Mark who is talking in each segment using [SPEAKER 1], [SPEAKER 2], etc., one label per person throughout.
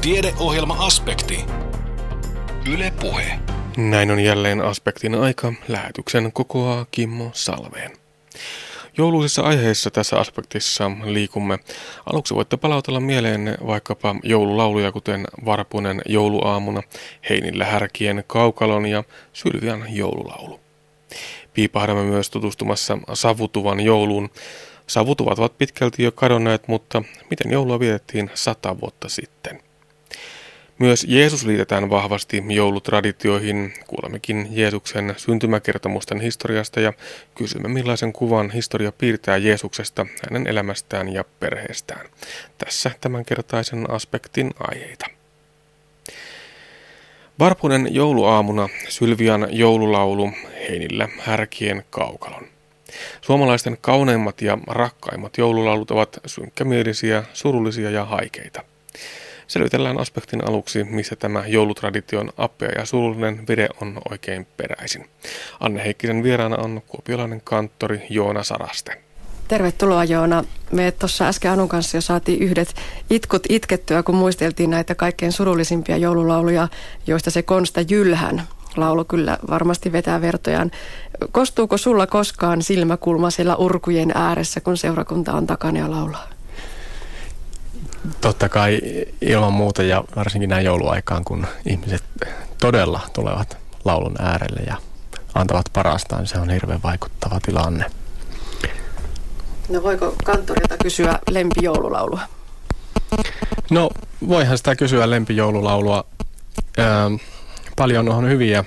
[SPEAKER 1] Tiedeohjelma-aspekti. Yle Puhe.
[SPEAKER 2] Näin on jälleen aspektin aika. Lähetyksen kokoaa Kimmo Salveen. Jouluisissa aiheissa tässä aspektissa liikumme. Aluksi voitte palautella mieleen vaikkapa joululauluja, kuten Varpunen jouluaamuna, Heinillä härkien kaukalon ja Sylvian joululaulu. Piipahdamme myös tutustumassa savutuvan jouluun. Savutuvat ovat pitkälti jo kadonneet, mutta miten joulua vietettiin sata vuotta sitten? Myös Jeesus liitetään vahvasti joulutraditioihin. Kuulemmekin Jeesuksen syntymäkertomusten historiasta ja kysymme millaisen kuvan historia piirtää Jeesuksesta, hänen elämästään ja perheestään. Tässä tämänkertaisen aspektin aiheita. Varpunen jouluaamuna Sylvian joululaulu Heinillä härkien kaukalon. Suomalaisten kauneimmat ja rakkaimmat joululaulut ovat synkkämielisiä, surullisia ja haikeita. Selvitellään aspektin aluksi, missä tämä joulutradition appea ja surullinen vide on oikein peräisin. Anne Heikkisen vieraana on kuopiolainen kanttori Joona Saraste.
[SPEAKER 3] Tervetuloa Joona. Me tuossa äsken Anun kanssa jo saatiin yhdet itkut itkettyä, kun muisteltiin näitä kaikkein surullisimpia joululauluja, joista se Konsta Jylhän laulu kyllä varmasti vetää vertojaan. Kostuuko sulla koskaan silmäkulma siellä urkujen ääressä, kun seurakunta on takana ja laulaa?
[SPEAKER 4] Totta kai ilman muuta ja varsinkin näin jouluaikaan, kun ihmiset todella tulevat laulun äärelle ja antavat parastaan, se on hirveän vaikuttava tilanne.
[SPEAKER 3] No voiko kanttorilta kysyä lempijoululaulua?
[SPEAKER 4] No voihan sitä kysyä lempijoululaulua. Ähm, paljon on hyviä.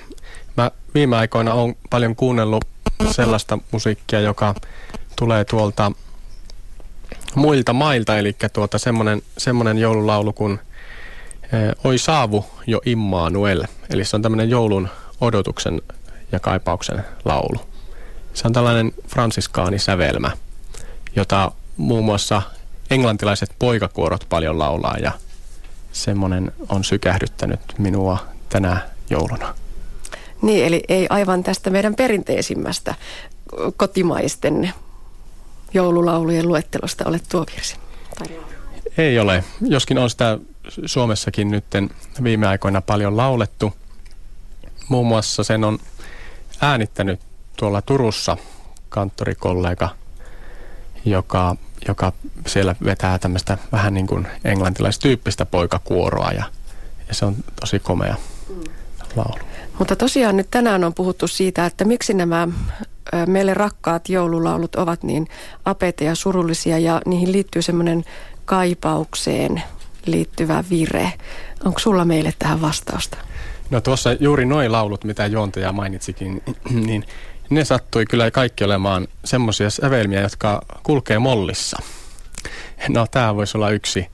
[SPEAKER 4] Mä viime aikoina olen paljon kuunnellut sellaista musiikkia, joka tulee tuolta muilta mailta, eli tuota semmoinen, semmoinen joululaulu kuin Oi saavu jo Immanuel, eli se on tämmöinen joulun odotuksen ja kaipauksen laulu. Se on tällainen fransiskaanisävelmä, jota muun muassa englantilaiset poikakuorot paljon laulaa ja semmoinen on sykähdyttänyt minua tänä jouluna.
[SPEAKER 3] Niin, eli ei aivan tästä meidän perinteisimmästä kotimaisten joululaulujen luettelosta ole tuo virsi?
[SPEAKER 4] Ei ole, joskin on sitä Suomessakin nyt viime aikoina paljon laulettu. Muun muassa sen on äänittänyt tuolla Turussa kanttorikollega, joka, joka siellä vetää tämmöistä vähän niin kuin englantilaistyyppistä poikakuoroa ja, ja se on tosi komea mm. laulu.
[SPEAKER 3] Mutta tosiaan nyt tänään on puhuttu siitä, että miksi nämä meille rakkaat joululaulut ovat niin apeita ja surullisia ja niihin liittyy semmoinen kaipaukseen liittyvä vire. Onko sulla meille tähän vastausta?
[SPEAKER 4] No tuossa juuri noin laulut, mitä juontaja mainitsikin, niin ne sattui kyllä kaikki olemaan semmoisia sävelmiä, jotka kulkee mollissa. No tämä voisi olla yksi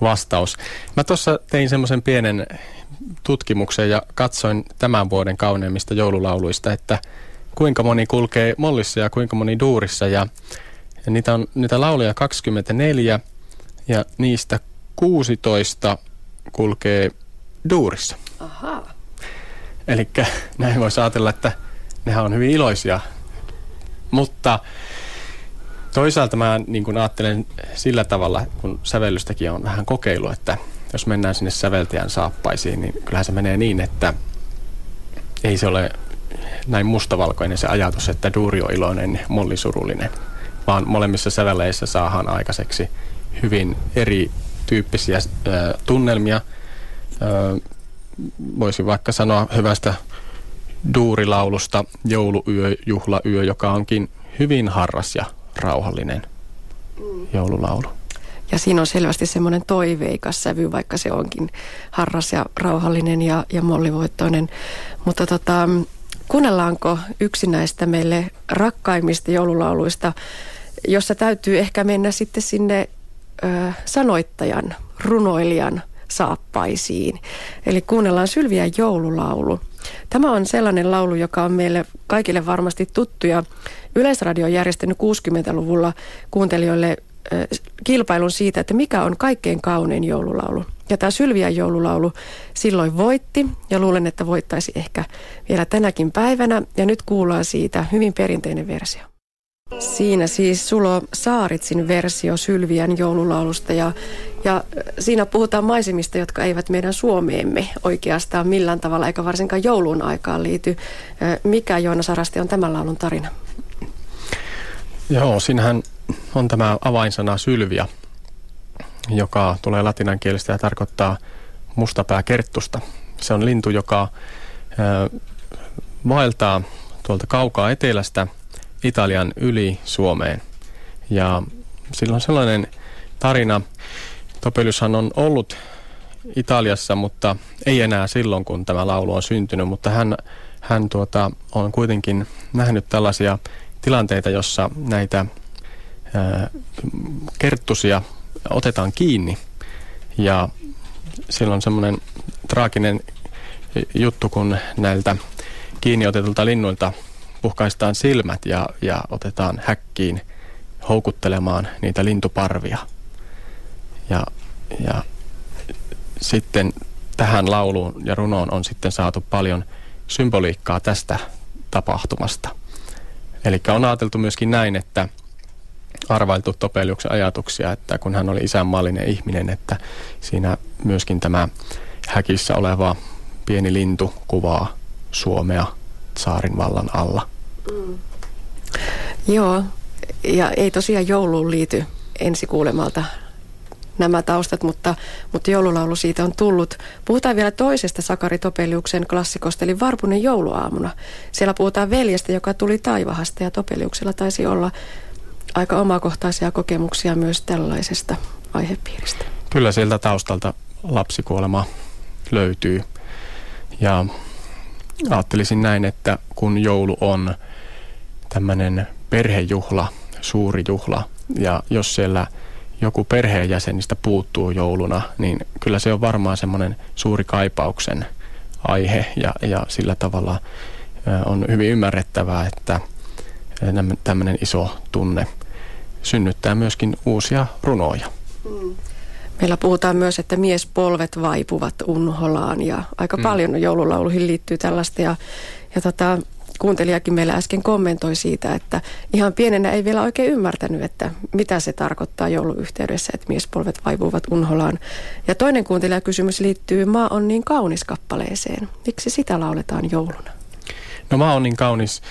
[SPEAKER 4] vastaus. Mä tuossa tein semmoisen pienen tutkimuksen ja katsoin tämän vuoden kauneimmista joululauluista, että – kuinka moni kulkee mollissa ja kuinka moni duurissa. Ja, ja niitä on niitä lauluja 24 ja niistä 16 kulkee duurissa.
[SPEAKER 3] Aha.
[SPEAKER 4] Eli näin voisi ajatella, että nehän on hyvin iloisia. Mutta toisaalta mä niin kuin ajattelen sillä tavalla, kun sävellystäkin on vähän kokeilu, että jos mennään sinne säveltäjän saappaisiin, niin kyllähän se menee niin, että ei se ole näin mustavalkoinen se ajatus, että duuri on iloinen, molli surullinen, vaan molemmissa säveleissä saadaan aikaiseksi hyvin erityyppisiä äh, tunnelmia. Äh, voisin vaikka sanoa hyvästä duurilaulusta jouluyö, juhlayö, joka onkin hyvin harras ja rauhallinen mm. joululaulu.
[SPEAKER 3] Ja siinä on selvästi semmoinen toiveikas sävy, vaikka se onkin harras ja rauhallinen ja, ja mollivoittoinen. Mutta tota, Kuunnellaanko yksi näistä meille rakkaimmista joululauluista, jossa täytyy ehkä mennä sitten sinne ö, sanoittajan, runoilijan saappaisiin. Eli kuunnellaan Sylviä joululaulu. Tämä on sellainen laulu, joka on meille kaikille varmasti tuttu ja Yleisradio on järjestänyt 60-luvulla kuuntelijoille kilpailun siitä, että mikä on kaikkein kaunein joululaulu. Ja tämä Sylvian joululaulu silloin voitti ja luulen, että voittaisi ehkä vielä tänäkin päivänä. Ja nyt kuullaan siitä hyvin perinteinen versio. Siinä siis Sulo Saaritsin versio Sylviän joululaulusta ja, ja siinä puhutaan maisemista, jotka eivät meidän Suomeemme oikeastaan millään tavalla eikä varsinkaan joulun aikaan liity. Mikä Joona Sarasti on tämän laulun tarina?
[SPEAKER 4] Joo, siinähän on tämä avainsana sylviä, joka tulee latinan kielestä ja tarkoittaa mustapääkerttusta. Se on lintu, joka vaeltaa tuolta kaukaa etelästä Italian yli Suomeen. Ja sillä on sellainen tarina, Topeliushan on ollut Italiassa, mutta ei enää silloin, kun tämä laulu on syntynyt, mutta hän, hän tuota, on kuitenkin nähnyt tällaisia tilanteita, jossa näitä kerttusia otetaan kiinni ja silloin semmoinen traaginen juttu, kun näiltä kiinni otetulta linnuilta puhkaistaan silmät ja, ja otetaan häkkiin houkuttelemaan niitä lintuparvia. Ja, ja sitten tähän lauluun ja runoon on sitten saatu paljon symboliikkaa tästä tapahtumasta. Eli on ajateltu myöskin näin, että arvailtu Topeliuksen ajatuksia, että kun hän oli isänmaallinen ihminen, että siinä myöskin tämä häkissä oleva pieni lintu kuvaa Suomea saarin vallan alla. Mm.
[SPEAKER 3] Joo, ja ei tosiaan jouluun liity ensi kuulemalta nämä taustat, mutta, mutta joululaulu siitä on tullut. Puhutaan vielä toisesta Sakari Topeliuksen klassikosta, eli Varpunen jouluaamuna. Siellä puhutaan veljestä, joka tuli taivahasta, ja Topeliuksella taisi olla aika omakohtaisia kokemuksia myös tällaisesta aihepiiristä.
[SPEAKER 4] Kyllä sieltä taustalta lapsikuolema löytyy. Ja ajattelisin näin, että kun joulu on tämmöinen perhejuhla, suuri juhla, ja jos siellä joku perheenjäsenistä puuttuu jouluna, niin kyllä se on varmaan semmoinen suuri kaipauksen aihe ja, ja sillä tavalla on hyvin ymmärrettävää, että tämmöinen iso tunne synnyttää myöskin uusia runoja. Mm.
[SPEAKER 3] Meillä puhutaan myös, että miespolvet vaipuvat unholaan ja aika mm. paljon joululauluihin liittyy tällaista ja, ja tota, kuuntelijakin meillä äsken kommentoi siitä, että ihan pienenä ei vielä oikein ymmärtänyt, että mitä se tarkoittaa jouluyhteydessä, että miespolvet vaipuvat unholaan. Ja toinen kuuntelijakysymys liittyy Maa on niin kaunis kappaleeseen. Miksi sitä lauletaan jouluna?
[SPEAKER 4] No maa on niin kaunis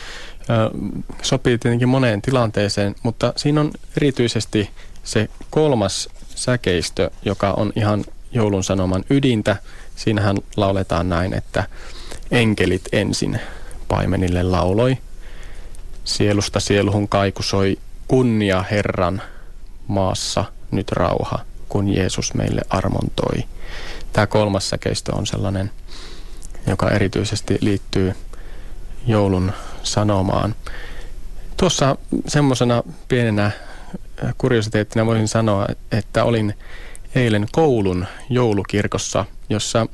[SPEAKER 4] sopii tietenkin moneen tilanteeseen, mutta siinä on erityisesti se kolmas säkeistö, joka on ihan joulun sanoman ydintä. Siinähän lauletaan näin, että enkelit ensin paimenille lauloi. Sielusta sieluhun kaikusoi kunnia Herran maassa nyt rauha, kun Jeesus meille armontoi. Tämä kolmas säkeistö on sellainen, joka erityisesti liittyy joulun sanomaan. Tuossa semmoisena pienenä äh, kuriositeettina voisin sanoa, että olin eilen koulun joulukirkossa, jossa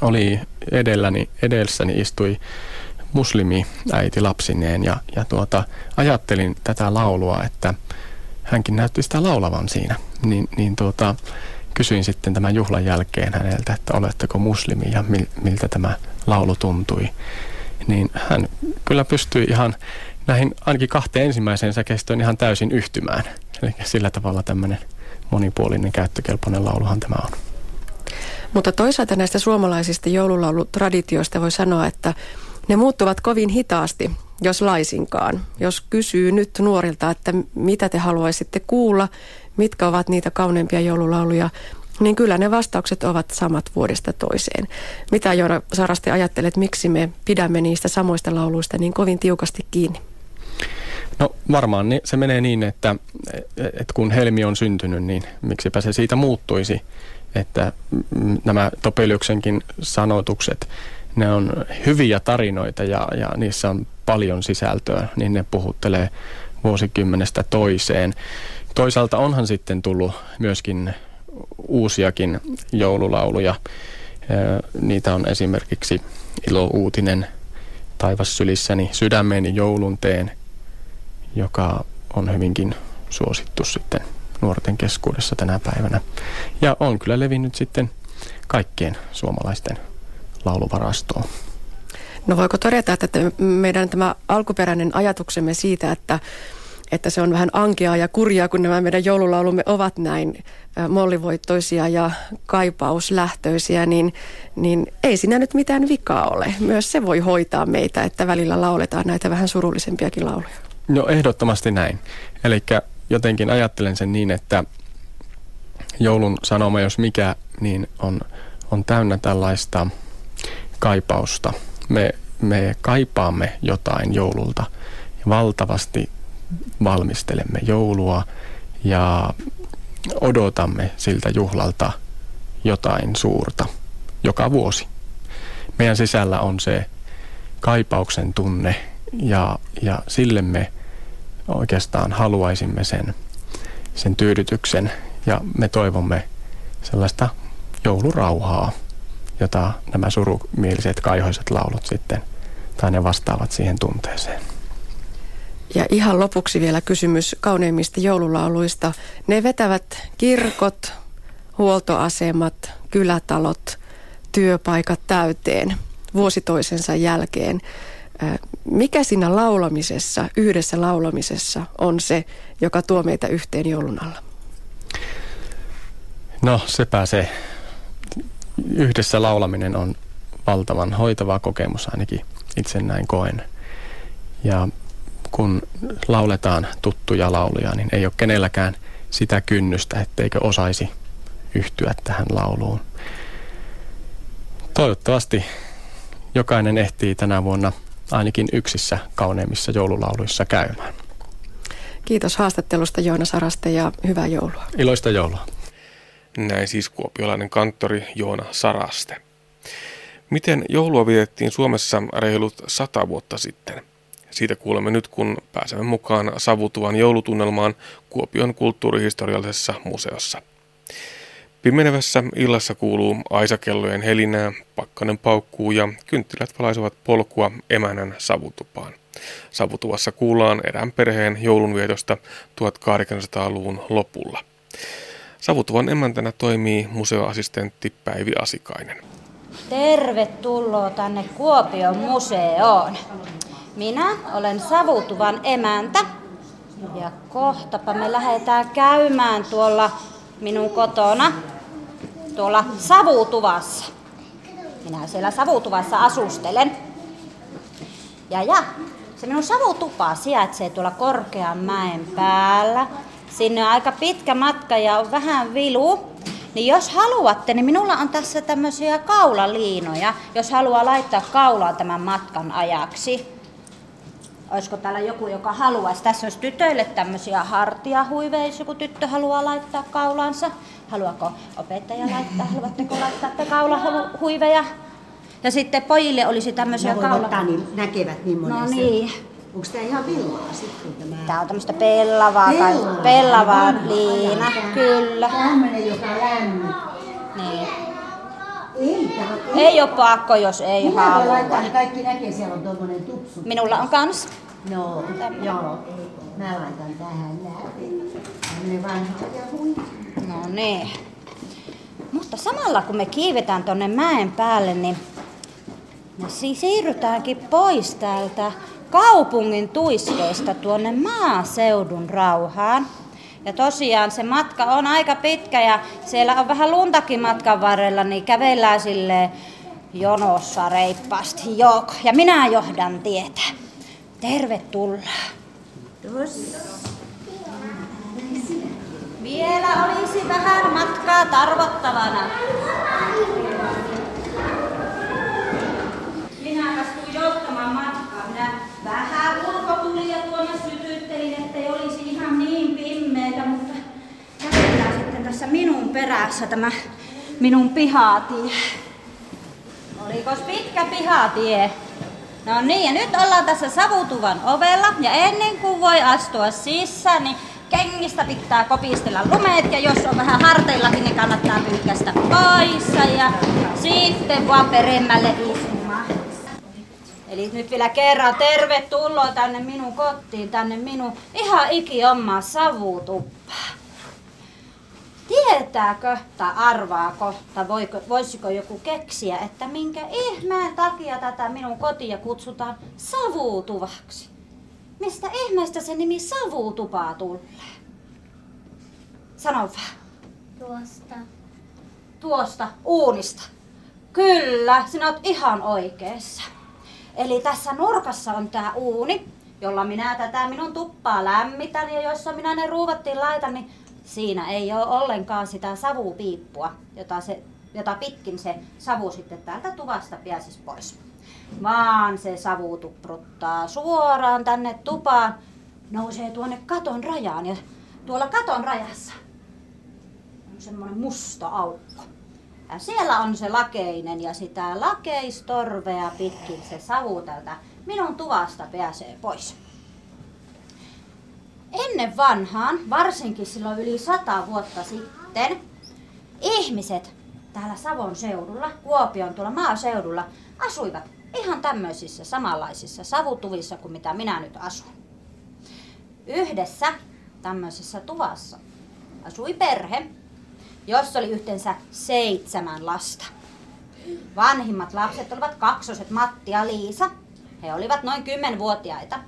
[SPEAKER 4] oli edelläni, edelläni istui muslimi äiti lapsineen ja, ja tuota, ajattelin tätä laulua, että hänkin näytti sitä laulavan siinä. Niin, niin tuota, kysyin sitten tämän juhlan jälkeen häneltä, että oletteko muslimi ja mil, miltä tämä laulu tuntui niin hän kyllä pystyi ihan näihin ainakin kahteen ensimmäiseen säkeistöön ihan täysin yhtymään. Eli sillä tavalla tämmöinen monipuolinen käyttökelpoinen lauluhan tämä on.
[SPEAKER 3] Mutta toisaalta näistä suomalaisista joululaulutraditioista voi sanoa, että ne muuttuvat kovin hitaasti, jos laisinkaan. Jos kysyy nyt nuorilta, että mitä te haluaisitte kuulla, mitkä ovat niitä kauneimpia joululauluja, niin kyllä ne vastaukset ovat samat vuodesta toiseen. Mitä Joona Sarasti ajattelet, miksi me pidämme niistä samoista lauluista niin kovin tiukasti kiinni?
[SPEAKER 4] No varmaan niin, se menee niin, että, että kun Helmi on syntynyt, niin miksipä se siitä muuttuisi. Että nämä Topeliuksenkin sanotukset, ne on hyviä tarinoita ja, ja niissä on paljon sisältöä, niin ne puhuttelee vuosikymmenestä toiseen. Toisaalta onhan sitten tullut myöskin uusiakin joululauluja. Niitä on esimerkiksi Ilo Uutinen, Taivas sylissäni, Sydämeeni joulunteen, joka on hyvinkin suosittu sitten nuorten keskuudessa tänä päivänä. Ja on kyllä levinnyt sitten kaikkien suomalaisten lauluvarastoon.
[SPEAKER 3] No voiko todeta, että meidän tämä alkuperäinen ajatuksemme siitä, että että se on vähän ankeaa ja kurjaa, kun nämä meidän joululaulumme ovat näin mollivoittoisia ja kaipauslähtöisiä, niin, niin ei siinä nyt mitään vikaa ole. Myös se voi hoitaa meitä, että välillä lauletaan näitä vähän surullisempiakin lauluja.
[SPEAKER 4] No ehdottomasti näin. Eli jotenkin ajattelen sen niin, että joulun sanoma, jos mikä, niin on, on täynnä tällaista kaipausta. Me, me kaipaamme jotain joululta valtavasti valmistelemme joulua ja odotamme siltä juhlalta jotain suurta joka vuosi. Meidän sisällä on se kaipauksen tunne ja, ja sille me oikeastaan haluaisimme sen, sen tyydytyksen ja me toivomme sellaista joulurauhaa, jota nämä surumieliset kaihoiset laulut sitten, tai ne vastaavat siihen tunteeseen.
[SPEAKER 3] Ja ihan lopuksi vielä kysymys kauneimmista joululauluista. Ne vetävät kirkot, huoltoasemat, kylätalot, työpaikat täyteen vuosi toisensa jälkeen. Mikä siinä laulamisessa, yhdessä laulamisessa on se, joka tuo meitä yhteen joulun alla?
[SPEAKER 4] No sepä se. Yhdessä laulaminen on valtavan hoitava kokemus, ainakin itse näin koen. Ja kun lauletaan tuttuja lauluja, niin ei ole kenelläkään sitä kynnystä, etteikö osaisi yhtyä tähän lauluun. Toivottavasti jokainen ehtii tänä vuonna ainakin yksissä kauneimmissa joululauluissa käymään.
[SPEAKER 3] Kiitos haastattelusta Joona Saraste ja hyvää joulua.
[SPEAKER 4] Iloista joulua.
[SPEAKER 2] Näin siis kuopiolainen kanttori Joona Saraste. Miten joulua vietettiin Suomessa reilut sata vuotta sitten? Siitä kuulemme nyt, kun pääsemme mukaan savutuvan joulutunnelmaan Kuopion kulttuurihistoriallisessa museossa. Pimenevässä illassa kuuluu aisakellojen helinää, pakkanen paukkuu ja kynttilät valaisevat polkua emänän savutupaan. Savutuvassa kuullaan erään perheen joulunvietosta 1800-luvun lopulla. Savutuvan emäntänä toimii museoassistentti Päivi Asikainen.
[SPEAKER 5] Tervetuloa tänne Kuopion museoon. Minä olen Savutuvan emäntä ja kohtapa me lähdetään käymään tuolla minun kotona, tuolla savutuvassa. Minä siellä savutuvassa asustelen. Ja, ja se minun savutupa sijaitsee tuolla korkean mäen päällä. Sinne on aika pitkä matka ja on vähän vilu. Niin jos haluatte, niin minulla on tässä tämmöisiä kaulaliinoja, jos haluaa laittaa kaulaa tämän matkan ajaksi. Olisiko täällä joku, joka haluaisi? Tässä olisi tytöille tämmöisiä hartiahuiveja, jos joku tyttö haluaa laittaa kaulansa. Haluaako opettaja laittaa? Haluatteko laittaa te kaulahuiveja? Ja sitten pojille olisi tämmöisiä
[SPEAKER 6] kaula... ottaa, niin näkevät niin
[SPEAKER 5] No niin.
[SPEAKER 6] Onko tämä ihan villaa sitten tämä?
[SPEAKER 5] Tämä on tämmöistä pellavaa, pellavaa, pellavaa liina, kyllä.
[SPEAKER 6] Tämmöinen, joka lämmin.
[SPEAKER 5] Niin.
[SPEAKER 6] Ei,
[SPEAKER 5] ei ole pakko, jos ei
[SPEAKER 6] Minä
[SPEAKER 5] halua.
[SPEAKER 6] laittaa, niin kaikki näkee, siellä on tuommoinen tupsu.
[SPEAKER 5] Minulla on kans.
[SPEAKER 6] No, joo. Mä laitan tähän läpi. Tämmöinen vanha ja hui.
[SPEAKER 5] No niin. Mutta samalla kun me kiivetään tonne mäen päälle, niin me siirrytäänkin pois täältä kaupungin tuiskeista tuonne maaseudun rauhaan. Ja tosiaan se matka on aika pitkä ja siellä on vähän luntakin matkan varrella, niin kävellään sille jonossa reippaasti. Joo, ja minä johdan tietä. Tervetuloa. Tuossa. Vielä olisi vähän matkaa tarvottavana. Minä astuin johtamaan matkaa. Minä vähän ulkotulin ja tuonne sytyttelin, ettei olisi ihan niin pimmeitä, mutta tässä minun perässä tämä minun pihatie. Olikos pitkä pihatie? No niin, ja nyt ollaan tässä savutuvan ovella, ja ennen kuin voi astua sisään, niin kengistä pitää kopistella lumeet, ja jos on vähän harteillakin, niin kannattaa pyyhkästä pois, ja sitten vaan peremmälle istumaan. Eli nyt vielä kerran tervetuloa tänne minun kotiin, tänne minun ihan iki omaa savutuppaan. Tietääkö tai arvaako tai voiko, voisiko joku keksiä, että minkä ihmeen takia tätä minun kotia kutsutaan savutuvaksi? mistä ihmeestä se nimi savutupaa tulee? Sano vähän.
[SPEAKER 7] Tuosta.
[SPEAKER 5] Tuosta uunista. Kyllä, sinä oot ihan oikeassa. Eli tässä nurkassa on tää uuni, jolla minä tätä minun tuppaa lämmitän ja jossa minä ne ruuvattiin laitan, niin siinä ei ole ollenkaan sitä savupiippua, jota, se, jota pitkin se savu sitten täältä tuvasta pääsisi pois. Vaan se savu tuppruttaa suoraan tänne tupaan, nousee tuonne katon rajaan ja tuolla katon rajassa on semmoinen musta aukko. Ja siellä on se lakeinen ja sitä lakeistorvea pitkin se savu tältä minun tuvasta pääsee pois. Ennen vanhaan, varsinkin silloin yli sata vuotta sitten, ihmiset täällä Savon seudulla, Kuopion tuolla maaseudulla, asuivat ihan tämmöisissä samanlaisissa savutuvissa kuin mitä minä nyt asun. Yhdessä tämmöisessä tuvassa asui perhe, jossa oli yhteensä seitsemän lasta. Vanhimmat lapset olivat kaksoset Matti ja Liisa. He olivat noin kymmenvuotiaita.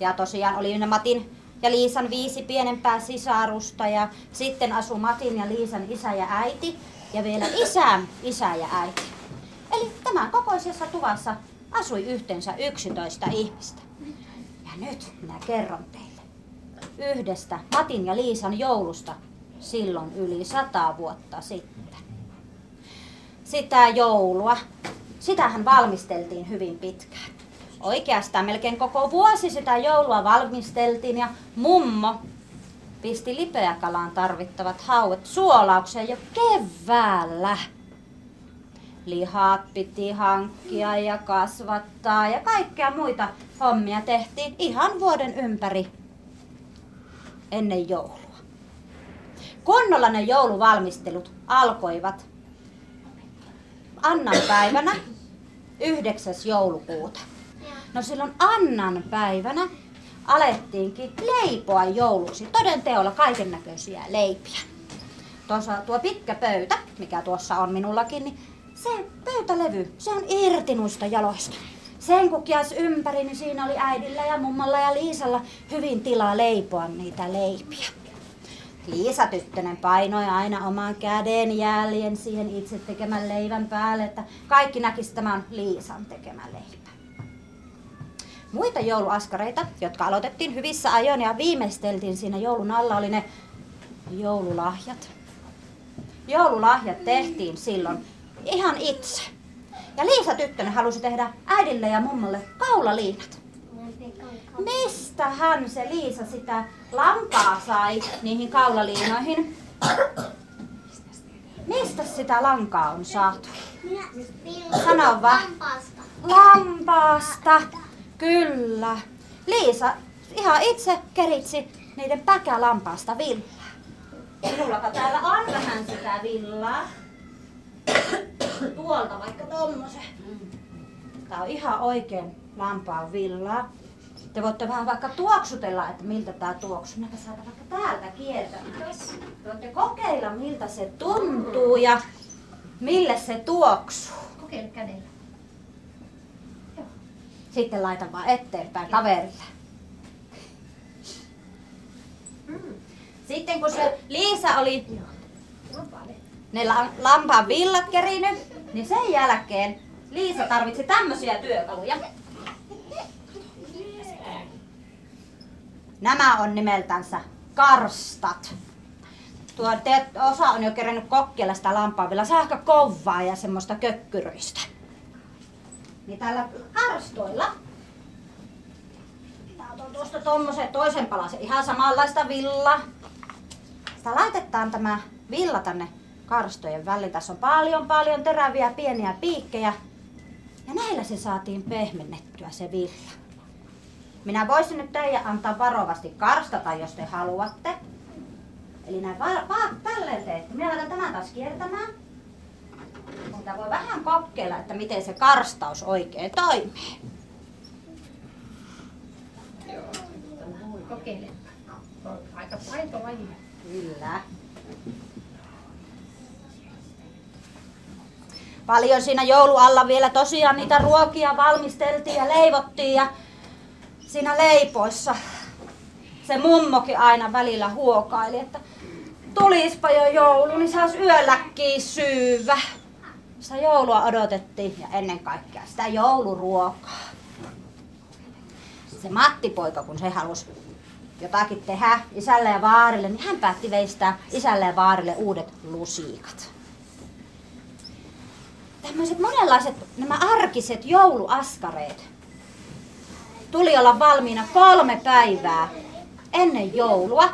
[SPEAKER 5] Ja tosiaan oli ne Matin ja Liisan viisi pienempää sisarusta ja sitten asui Matin ja Liisan isä ja äiti ja vielä isän isä ja äiti. Eli tämän kokoisessa tuvassa asui yhteensä 11 ihmistä. Ja nyt minä kerron teille yhdestä Matin ja Liisan joulusta silloin yli sata vuotta sitten. Sitä joulua, sitähän valmisteltiin hyvin pitkään. Oikeastaan melkein koko vuosi sitä joulua valmisteltiin ja mummo pisti lipeäkalaan tarvittavat hauet suolaukseen jo keväällä. Lihat piti hankkia ja kasvattaa ja kaikkea muita hommia tehtiin ihan vuoden ympäri ennen joulua. Kunnolla ne jouluvalmistelut alkoivat Annan päivänä 9. joulukuuta. No silloin Annan päivänä alettiinkin leipoa jouluksi. Toden teolla kaiken näköisiä leipiä. Tuossa tuo pitkä pöytä, mikä tuossa on minullakin, niin se pöytälevy, se on irti noista jaloista. Sen kun kias ympäri, niin siinä oli äidillä ja mummalla ja Liisalla hyvin tilaa leipoa niitä leipiä. Liisa Tyttönen painoi aina oman käden jäljen siihen itse tekemän leivän päälle, että kaikki näkisivät tämän Liisan tekemä leipä. Muita jouluaskareita, jotka aloitettiin hyvissä ajoin ja viimeisteltiin siinä joulun alla, oli ne joululahjat. Joululahjat tehtiin silloin ihan itse. Ja Liisa Tyttönen halusi tehdä äidille ja mummolle kaulaliinat. Mistä hän se Liisa sitä lampaa sai niihin kaulaliinoihin? Mistä sitä lankaa on saatu? Sano vaan.
[SPEAKER 7] Lampaasta.
[SPEAKER 5] Kyllä. Liisa ihan itse keritsi niiden päkälampaasta villaa. Minulla täällä on vähän sitä villaa. Tuolta vaikka tommosen. Tää on ihan oikein lampaan villaa. Te voitte vähän vaikka tuoksutella, että miltä tää tuoksuu. Minä saada vaikka täältä kiertämään. Voitte kokeilla, miltä se tuntuu ja mille se tuoksuu.
[SPEAKER 7] Kokeile kädellä.
[SPEAKER 5] Sitten laitan vaan eteenpäin kaverille. Sitten kun se Liisa oli ne la- lampaan villat kerinyt, niin sen jälkeen Liisa tarvitsi tämmöisiä työkaluja. Nämä on nimeltänsä karstat. Tuo te, osa on jo kerännyt kokkeilla sitä lampaavilla. Se on aika kovaa ja semmoista kökkyryistä. Niin tällä karstoilla Tää on tuosta tommosen toisen palasen ihan samanlaista villa. Sitä laitetaan tämä villa tänne karstojen väliin. Tässä on paljon paljon teräviä pieniä piikkejä. Ja näillä se saatiin pehmennettyä se villa. Minä voisin nyt teidän antaa varovasti karstata, jos te haluatte. Eli näin va- va- tälleen teette. Minä laitan tämän taas kiertämään. Sitä voi vähän kokeilla, että miten se karstaus oikein toimii.
[SPEAKER 7] Kokeile. On aika taitolaji.
[SPEAKER 5] Kyllä. Paljon siinä joulualla vielä tosiaan niitä ruokia valmisteltiin ja leivottiin ja siinä leipoissa se mummokin aina välillä huokaili, että tulispa jo joulu, niin saisi yölläkin syyvä. Sitä joulua odotettiin ja ennen kaikkea sitä jouluruokaa. Se Matti-poika, kun se halusi jotakin tehdä isälle ja vaarille, niin hän päätti veistää isälle ja vaarille uudet lusikat. Tämmöiset monenlaiset nämä arkiset jouluaskareet tuli olla valmiina kolme päivää ennen joulua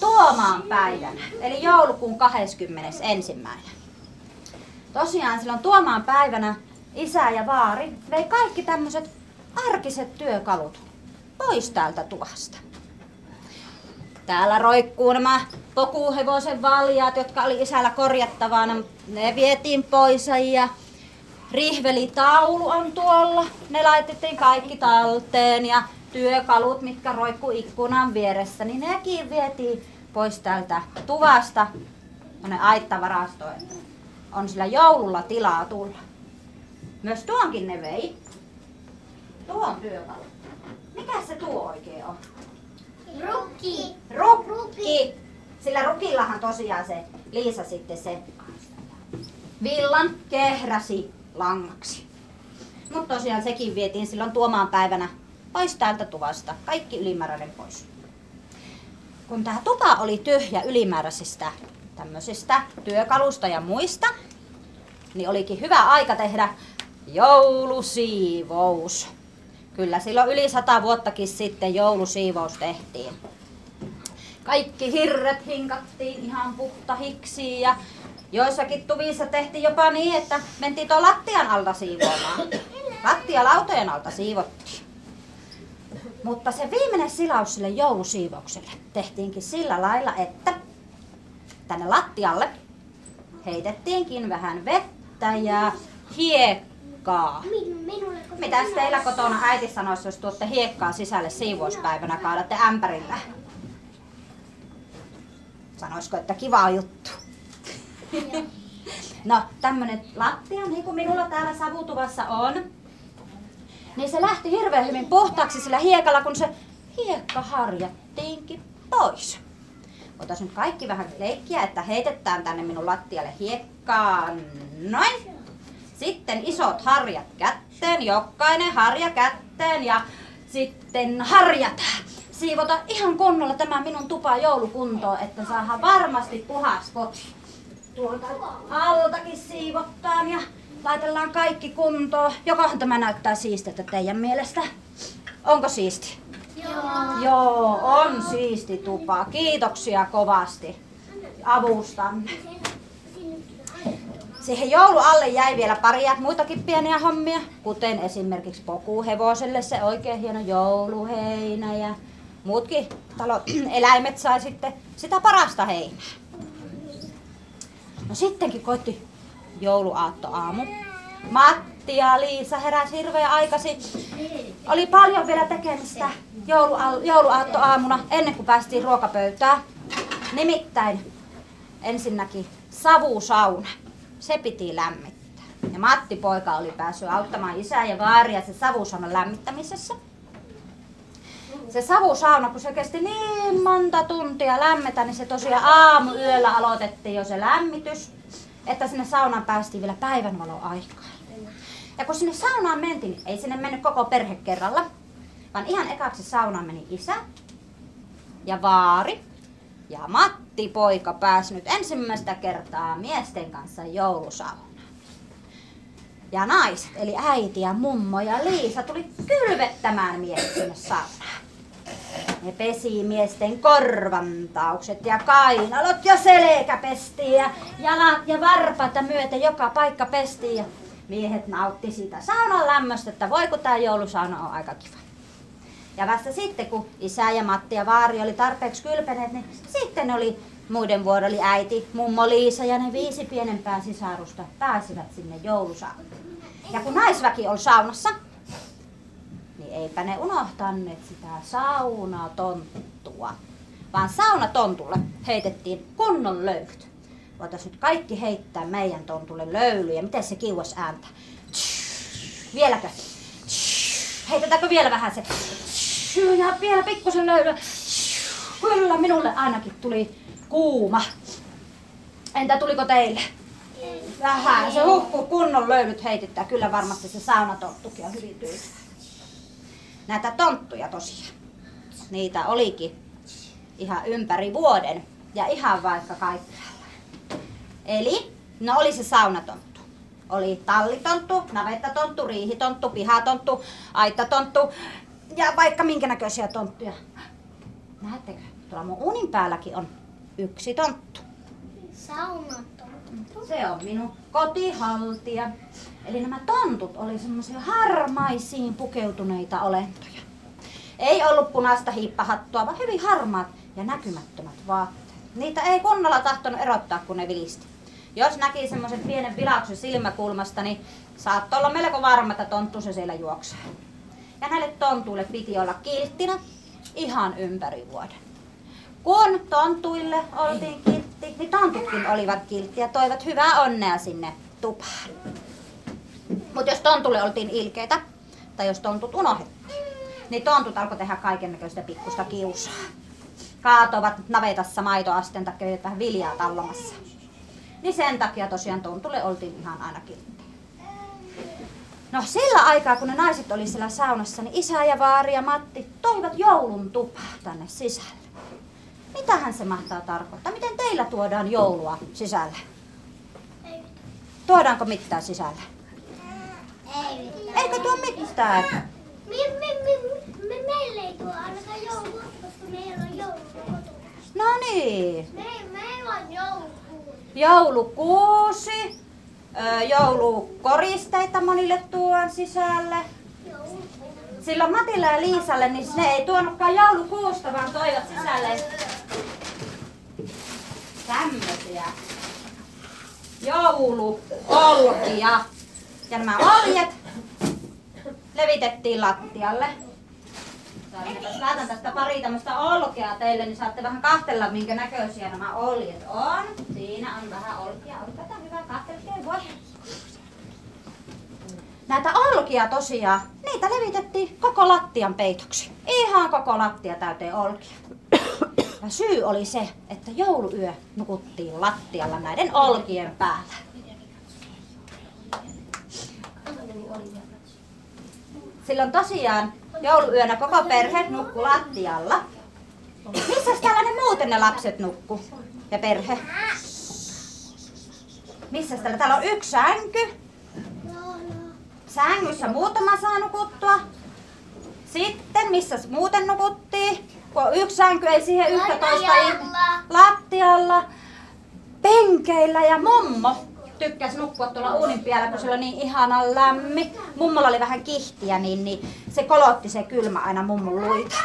[SPEAKER 5] Tuomaan päivänä, eli joulukuun 21. Tosiaan silloin Tuomaan päivänä isä ja vaari vei kaikki tämmöiset arkiset työkalut pois täältä tuvasta. Täällä roikkuu nämä pokuhevosen valjaat, jotka oli isällä korjattavana. Ne vietiin pois ja rihvelitaulu on tuolla. Ne laitettiin kaikki talteen ja työkalut, mitkä roikkuu ikkunan vieressä, niin nekin vietiin pois täältä tuvasta tuonne aittavarastoon. On sillä joululla tilaa tulla. Myös tuonkin ne vei. Tuon työkalu. Mikä se tuo oikein on?
[SPEAKER 7] Rukki.
[SPEAKER 5] Rukki. Sillä rukillahan tosiaan se Liisa sitten se villan kehräsi langaksi. Mutta tosiaan sekin vietiin silloin tuomaan päivänä pois täältä tuvasta. Kaikki ylimääräinen pois. Kun tämä tupa oli tyhjä ylimääräisistä tämmöisistä työkalusta ja muista, niin olikin hyvä aika tehdä joulusiivous. Kyllä silloin yli sata vuottakin sitten joulusiivous tehtiin. Kaikki hirret hinkattiin ihan puhtahiksi ja joissakin tuvissa tehtiin jopa niin, että mentiin tuon lattian alta siivoamaan. Lattialautojen alta siivottiin. Mutta se viimeinen silaus sille joulusiivoukselle tehtiinkin sillä lailla, että tänne lattialle heitettiinkin vähän vettä ja hiekkaa. Mitäs teillä kotona äiti sanoisi, jos tuotte hiekkaa sisälle siivouspäivänä, kaadatte ämpärillä? Sanoisiko, että kiva juttu? No, tämmönen lattia, niin kuin minulla täällä savutuvassa on, niin se lähti hirveän hyvin puhtaaksi sillä hiekalla, kun se hiekka harjattiinkin pois. Otas nyt kaikki vähän leikkiä, että heitetään tänne minun lattialle hiekkaa. Noin. Sitten isot harjat kätteen, jokainen harja kätteen ja sitten harjataan. Siivota ihan kunnolla tämä minun tupa joulukuntoon, että saadaan varmasti puhas koti. Tuolta altakin siivottaan ja laitellaan kaikki kuntoon. Jokohan tämä näyttää siistiltä teidän mielestä? Onko siisti? Joo. Joo, on siisti tupa. Kiitoksia kovasti avustanne. Siihen joulu alle jäi vielä paria muitakin pieniä hommia, kuten esimerkiksi pokuhevoselle se oikein hieno jouluheinä ja muutkin talot, eläimet sai sitten sitä parasta heinää. No sittenkin koitti jouluaattoaamu. Matti ja Liisa heräsi hirveän aikaisin. Oli paljon vielä tekemistä joulu, jouluaattoaamuna ennen kuin päästiin ruokapöytään. Nimittäin ensinnäkin savusauna. Se piti lämmittää. Ja Matti poika oli päässyt auttamaan isää ja vaaria se savusaunan lämmittämisessä. Se savusauna, kun se kesti niin monta tuntia lämmetä, niin se tosiaan aamuyöllä aloitettiin jo se lämmitys että sinne saunaan päästiin vielä päivänvalo aikaa. Ja kun sinne saunaan mentiin, ei sinne mennyt koko perhe kerralla, vaan ihan ekaksi saunaan meni isä ja vaari ja Matti poika pääsi nyt ensimmäistä kertaa miesten kanssa joulusaunaan. Ja naiset, eli äiti ja mummo ja Liisa tuli kylvettämään miehet sinne saunaan. Ne pesi miesten korvantaukset ja kainalot ja selkä pestiin ja jalat ja varpaita myöten joka paikka pestiin ja miehet nautti siitä saunan lämmöstä, että voi kun tää joulusauna on aika kiva. Ja vasta sitten, kun isä ja Matti ja Vaari oli tarpeeksi kylpeneet, niin sitten oli muiden vuoro oli äiti, mummo Liisa ja ne viisi pienempää sisarusta pääsivät sinne joulusaunaan. Ja kun naisväki oli saunassa, niin eipä ne unohtaneet sitä saunatonttua. Vaan saunatontulle heitettiin kunnon löylyt. Voitaisiin nyt kaikki heittää meidän tontulle löylyjä. Miten se kiuas ääntä? Vieläkö? Heitetäänkö vielä vähän se? Ja vielä pikkusen löydy. Kyllä, minulle ainakin tuli kuuma. Entä tuliko teille? Vähän. Se hukkuu kunnon löydyt heitittää. Kyllä varmasti se saunatonttukin on hyvin tyytyväinen. Näitä tonttuja tosiaan. Niitä olikin ihan ympäri vuoden ja ihan vaikka kaikkialla. Eli, no oli se saunatonttu. Oli tallitonttu, navettatonttu, riihitonttu, pihatonttu, aittatonttu ja vaikka minkä näköisiä tonttuja. Näettekö? Tuolla mun unin päälläkin on yksi tonttu.
[SPEAKER 7] Saunatontu.
[SPEAKER 5] Se on minun kotihaltija. Eli nämä tontut oli semmoisia harmaisiin pukeutuneita olentoja. Ei ollut punaista hiippahattua, vaan hyvin harmaat ja näkymättömät vaatteet. Niitä ei kunnolla tahtonut erottaa, kun ne vilisti. Jos näki semmoisen pienen vilauksen silmäkulmasta, niin saattoi olla melko varma, että tonttu se siellä juoksee. Ja näille tontuille piti olla kilttinä ihan ympäri vuoden. Kun tontuille oltiin kiltti, niin tontutkin olivat kiltti ja toivat hyvää onnea sinne tupaan. Mutta jos tontulle oltiin ilkeitä, tai jos tontut unohdettiin, niin tontut alkoi tehdä kaiken näköistä pikkusta kiusaa. Kaatovat navetassa maitoasten takia kävivät vähän viljaa tallomassa. Niin sen takia tosiaan tontulle oltiin ihan aina kiltti. No sillä aikaa, kun ne naiset oli siellä saunassa, niin isä ja vaari ja Matti toivat joulun tupaa tänne sisälle. Mitähän se mahtaa tarkoittaa? Miten teillä tuodaan joulua sisälle? Tuodaanko mitään sisälle?
[SPEAKER 7] Ei.
[SPEAKER 5] Eikö tuo mitään?
[SPEAKER 7] Me, me, me, me, meillä ei tuo ainakaan joulua, koska meillä on joulu kotona.
[SPEAKER 5] No niin.
[SPEAKER 7] Me, meillä on joulukuu.
[SPEAKER 5] Joulukuusi. Joulukoristeita monille tuon sisälle. Silloin Matilla ja Liisalle, niin ne ei tuonutkaan joulukuusta, vaan toivat sisälle tämmösiä jouluolkia. Ja nämä oljet levitettiin lattialle. Laitan tästä pari tämmöistä olkea teille, niin saatte vähän kahtella, minkä näköisiä nämä oljet on. Siinä on vähän olkia. Olkaa hyvä, kahtelkeen voi. Näitä olkia tosiaan, niitä levitettiin koko lattian peitoksi. Ihan koko lattia täyteen olkia. Ja syy oli se, että jouluyö nukuttiin lattialla näiden olkien päällä. Silloin tosiaan jouluyönä koko perhe nukku lattialla. Missäs täällä ne muuten ne lapset nukku? Ja perhe? Missäs täällä? Täällä on yksi sänky. Sängyssä muutama saa nukuttua. Sitten, missä muuten nukuttiin? Kun yksi sänky, ei siihen yhtä toista
[SPEAKER 7] Lattialla.
[SPEAKER 5] Lattialla. Penkeillä ja mummo tykkäsi nukkua tuolla uunin päällä, kun siellä on niin ihana lämmin. Mummolla oli vähän kihtiä, niin, niin se kolotti se kylmä aina mummon luita.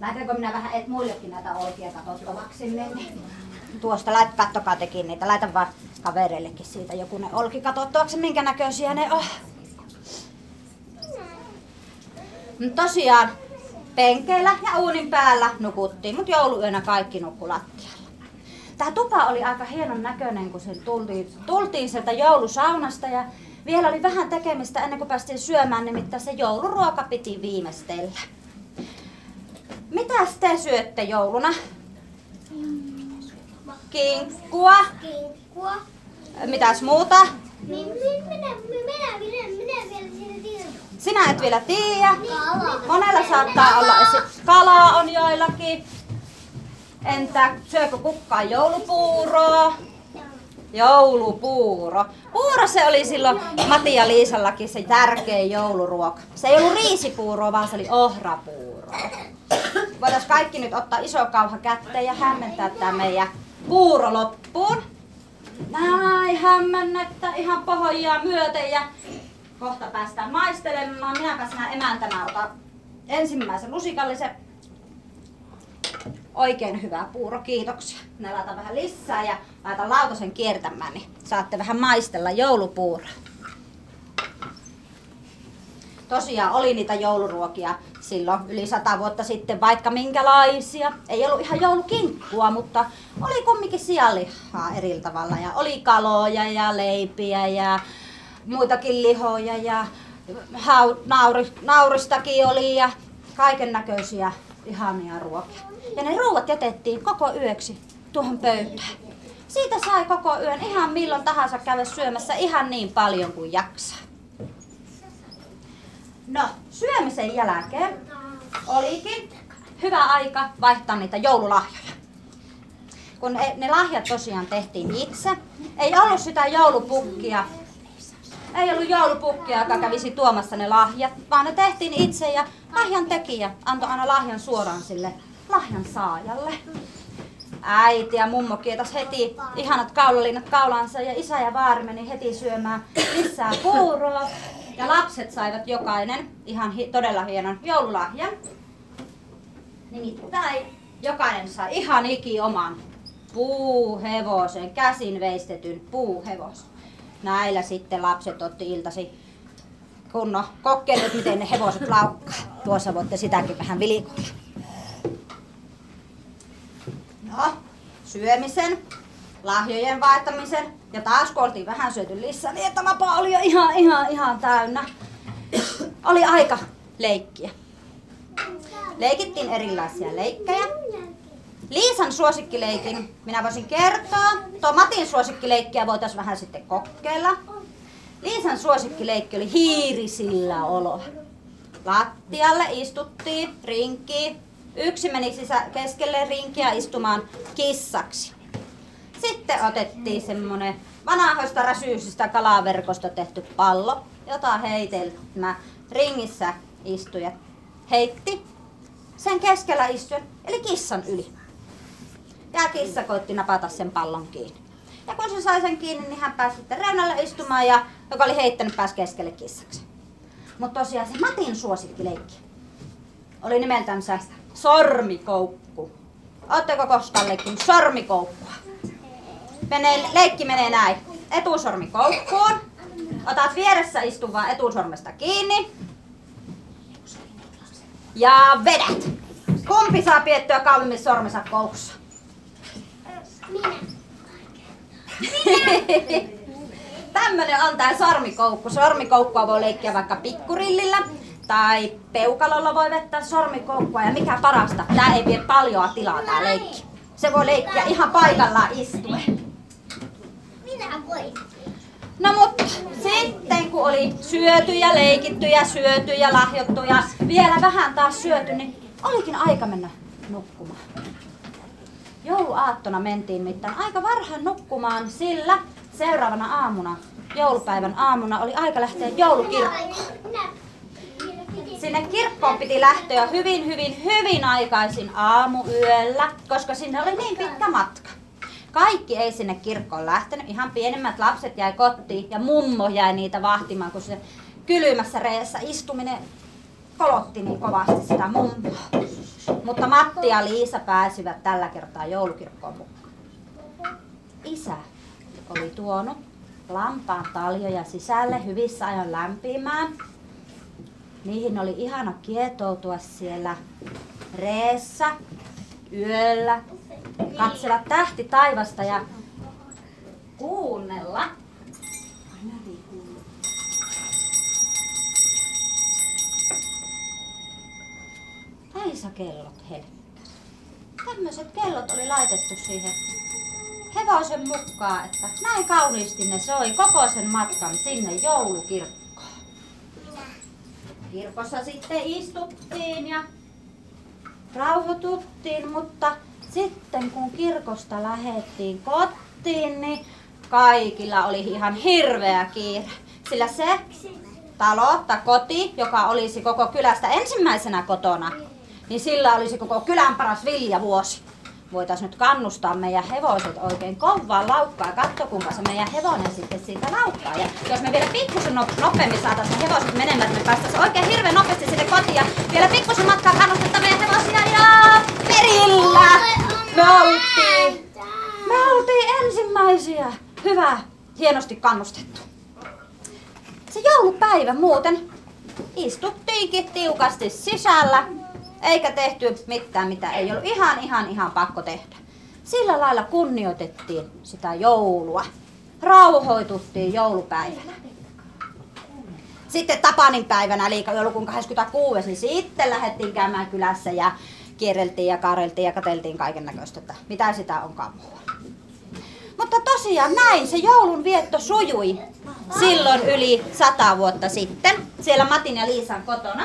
[SPEAKER 5] Laitanko minä vähän et muillekin näitä olkia katsottavaksi, niin, tuosta lait, kattokaa tekin niitä. Laitan vaan kavereillekin siitä joku ne olki katsottavaksi, minkä näköisiä ne on. Mut tosiaan penkeillä ja uunin päällä nukuttiin, mutta jouluyönä kaikki nukku lattialla. Tämä tupa oli aika hienon näköinen, kun se tultiin, tultiin sieltä joulusaunasta ja vielä oli vähän tekemistä ennen kuin päästiin syömään, nimittäin se jouluruoka piti viimeistellä. Mitäs te syötte jouluna? Kinkkua.
[SPEAKER 7] Kinkkua.
[SPEAKER 5] Mitäs muuta?
[SPEAKER 7] Minä, minä, minä, minä, vielä.
[SPEAKER 5] Sinä et vielä tiedä. Monella saattaa olla kalaa on joillakin. Entä syökö kukaan joulupuuroa? Joulupuuro. Puuro se oli silloin Mati ja Liisallakin se tärkein jouluruoka. Se ei ollut riisipuuroa, vaan se oli ohrapuuro. Voitais kaikki nyt ottaa iso kauha kätteen ja hämmentää tämä meidän puuro loppuun. Näin hämmennettä ihan pohjaa myöten ja kohta päästään maistelemaan. Minäpä sinä emäntänä otan ensimmäisen lusikallisen. Oikein hyvä puuro, kiitoksia. Ne laitan vähän lisää ja laitan lautasen kiertämään, niin saatte vähän maistella joulupuuroa. Tosiaan oli niitä jouluruokia silloin yli sata vuotta sitten vaikka minkälaisia. Ei ollut ihan joulukinkkua, mutta oli kumminkin sianlihaa eri tavalla. Ja oli kaloja ja leipiä ja muitakin lihoja ja hau, nauri, nauristakin oli ja kaiken näköisiä ihania ruokia. Ja ne ruuat jätettiin koko yöksi tuohon pöytään. Siitä sai koko yön ihan milloin tahansa käydä syömässä ihan niin paljon kuin jaksaa. No, syömisen jälkeen olikin hyvä aika vaihtaa niitä joululahjoja. Kun ne lahjat tosiaan tehtiin itse, ei ollut sitä joulupukkia, ei ollut joulupukkia, joka kävisi tuomassa ne lahjat, vaan ne tehtiin itse ja lahjan tekijä antoi aina lahjan suoraan sille lahjan saajalle. Äiti ja mummo kietas heti ihanat kaulalinnat kaulansa ja isä ja vaari meni heti syömään lisää puuroa. Ja lapset saivat jokainen ihan hi- todella hienon joululahjan. Nimittäin jokainen sai ihan iki oman puuhevosen, käsin veistetyn puuhevosen. Näillä sitten lapset otti iltasi kunnon kokeilut, miten ne hevoset laukkaa. Tuossa voitte sitäkin vähän vilikoilla. No, syömisen, lahjojen vaihtamisen ja taas kun oltiin vähän syöty lisää, niin vapaa oli jo ihan, ihan, ihan täynnä. Oli aika leikkiä. Leikittiin erilaisia leikkejä. Liisan suosikkileikin minä voisin kertoa. Tuo Matin suosikkileikkiä voitaisiin vähän sitten kokeilla. Liisan suosikkileikki oli hiirisillä olo. Lattialle istuttiin rinkiin. Yksi meni sisä keskelle rinkiä istumaan kissaksi. Sitten otettiin semmonen vanhoista räsyysistä kalaverkosta tehty pallo, jota heitelmä ringissä istujat heitti sen keskellä istujan, eli kissan yli. Ja kissa koitti napata sen pallon kiinni. Ja kun se sai sen kiinni, niin hän pääsi sitten reunalle istumaan ja joka oli heittänyt pääsi keskelle kissaksi. Mutta tosiaan se Matin suosikkileikki oli nimeltänsä sormikoukku. Oletteko koskaan leikkinyt sormikoukkua? Menee, leikki menee näin. Etusormi koukkuun. Otat vieressä istuvaa etusormesta kiinni. Ja vedät. Kumpi saa piettyä kauemmin sormensa koukussa?
[SPEAKER 7] Minä.
[SPEAKER 5] Tämmönen on tää sormikoukku. Sormikoukkua voi leikkiä vaikka pikkurillillä tai peukalolla voi vettää sormikoukkua ja mikä parasta, tää ei vie paljon tilaa tää leikki. Se voi leikkiä ihan paikallaan istuen.
[SPEAKER 7] Minä voin.
[SPEAKER 5] No mutta sitten kun oli syöty ja leikitty ja syöty ja lahjottu ja vielä vähän taas syöty, niin olikin aika mennä nukkumaan. Jouluaattona mentiin mittaan aika varhain nukkumaan, sillä seuraavana aamuna, joulupäivän aamuna, oli aika lähteä joulukirkkoon. Sinne kirkkoon piti lähteä hyvin, hyvin, hyvin aikaisin aamuyöllä, koska sinne oli niin pitkä matka. Kaikki ei sinne kirkkoon lähtenyt, ihan pienemmät lapset jäi kotiin ja mummo jäi niitä vahtimaan, kun se kylmässä reessä istuminen kolotti niin kovasti sitä mummoa. Mutta Matti ja Liisa pääsivät tällä kertaa joulukirkkoon mukaan. Isä oli tuonut lampaan taljoja sisälle hyvissä ajoin lämpimään. Niihin oli ihana kietoutua siellä reessä yöllä, katsella tähti taivasta ja kuunnella. Häisäkellot helkkäs. Tämmöiset kellot oli laitettu siihen hevosen mukaan, että näin kauniisti ne soi koko sen matkan sinne joulukirkkoon. Kirkossa sitten istuttiin ja rauhoituttiin, mutta sitten kun kirkosta lähettiin kotiin, niin kaikilla oli ihan hirveä kiire. Sillä se talo tai koti, joka olisi koko kylästä ensimmäisenä kotona, niin sillä olisi koko kylän paras viljavuosi. Voitaisiin nyt kannustaa meidän hevoset oikein kovaa laukkaa katso kuinka se meidän hevonen sitten siitä laukkaa. Ja jos me vielä pikkusen no- nopeammin saataisiin hevoset menemään, että me päästäisiin oikein hirveän nopeasti sinne kotiin ja vielä pikkusen matkaa kannustetta meidän hevosia ja perillä! Me oltiin, me oltiin ensimmäisiä. Hyvä, hienosti kannustettu. Se joulupäivä muuten istuttiinkin tiukasti sisällä, eikä tehty mitään, mitä ei ollut ihan, ihan, ihan pakko tehdä. Sillä lailla kunnioitettiin sitä joulua. Rauhoituttiin joulupäivänä. Sitten Tapanin päivänä, eli joulukuun 26, niin sitten lähdettiin käymään kylässä ja kierreltiin ja kaareltiin ja kateltiin kaiken näköistä, että mitä sitä on muualla. Mutta tosiaan näin se joulun vietto sujui silloin yli sata vuotta sitten, siellä Matin ja Liisan kotona.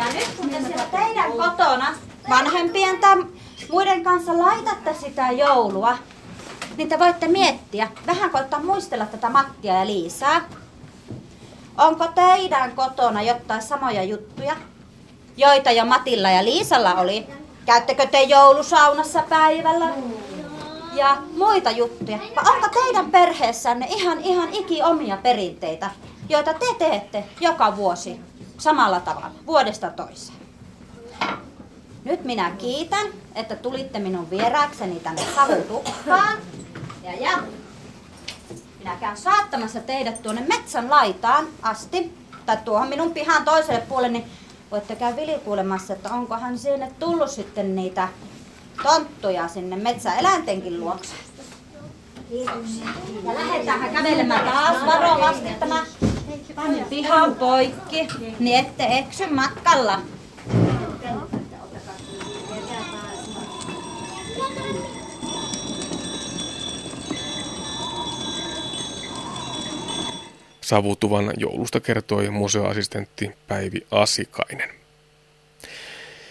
[SPEAKER 5] Ja nyt kun te siellä teidän kotona vanhempien tai muiden kanssa laitatte sitä joulua, niin te voitte miettiä, vähän koittaa muistella tätä Mattia ja Liisaa. Onko teidän kotona jotain samoja juttuja, joita jo Matilla ja Liisalla oli? Käyttekö te joulusaunassa päivällä? Ja muita juttuja. Vai onko teidän perheessänne ihan, ihan iki omia perinteitä, joita te teette joka vuosi samalla tavalla, vuodesta toiseen? Nyt minä kiitän, että tulitte minun vieraakseni tänne savutukkaan. Ja, ja minä käyn saattamassa teidät tuonne metsän laitaan asti, tai tuohon minun pihan toiselle puolelle, niin voitte käydä vilikuulemassa, että onkohan sinne tullut sitten niitä tonttuja sinne metsäeläintenkin luokse. Kiitoksia. Ja lähdetäänhän kävelemään taas varovasti tämä pihan poikki, niin ette eksy matkalla.
[SPEAKER 2] Savutuvan joulusta kertoi museoassistentti Päivi Asikainen.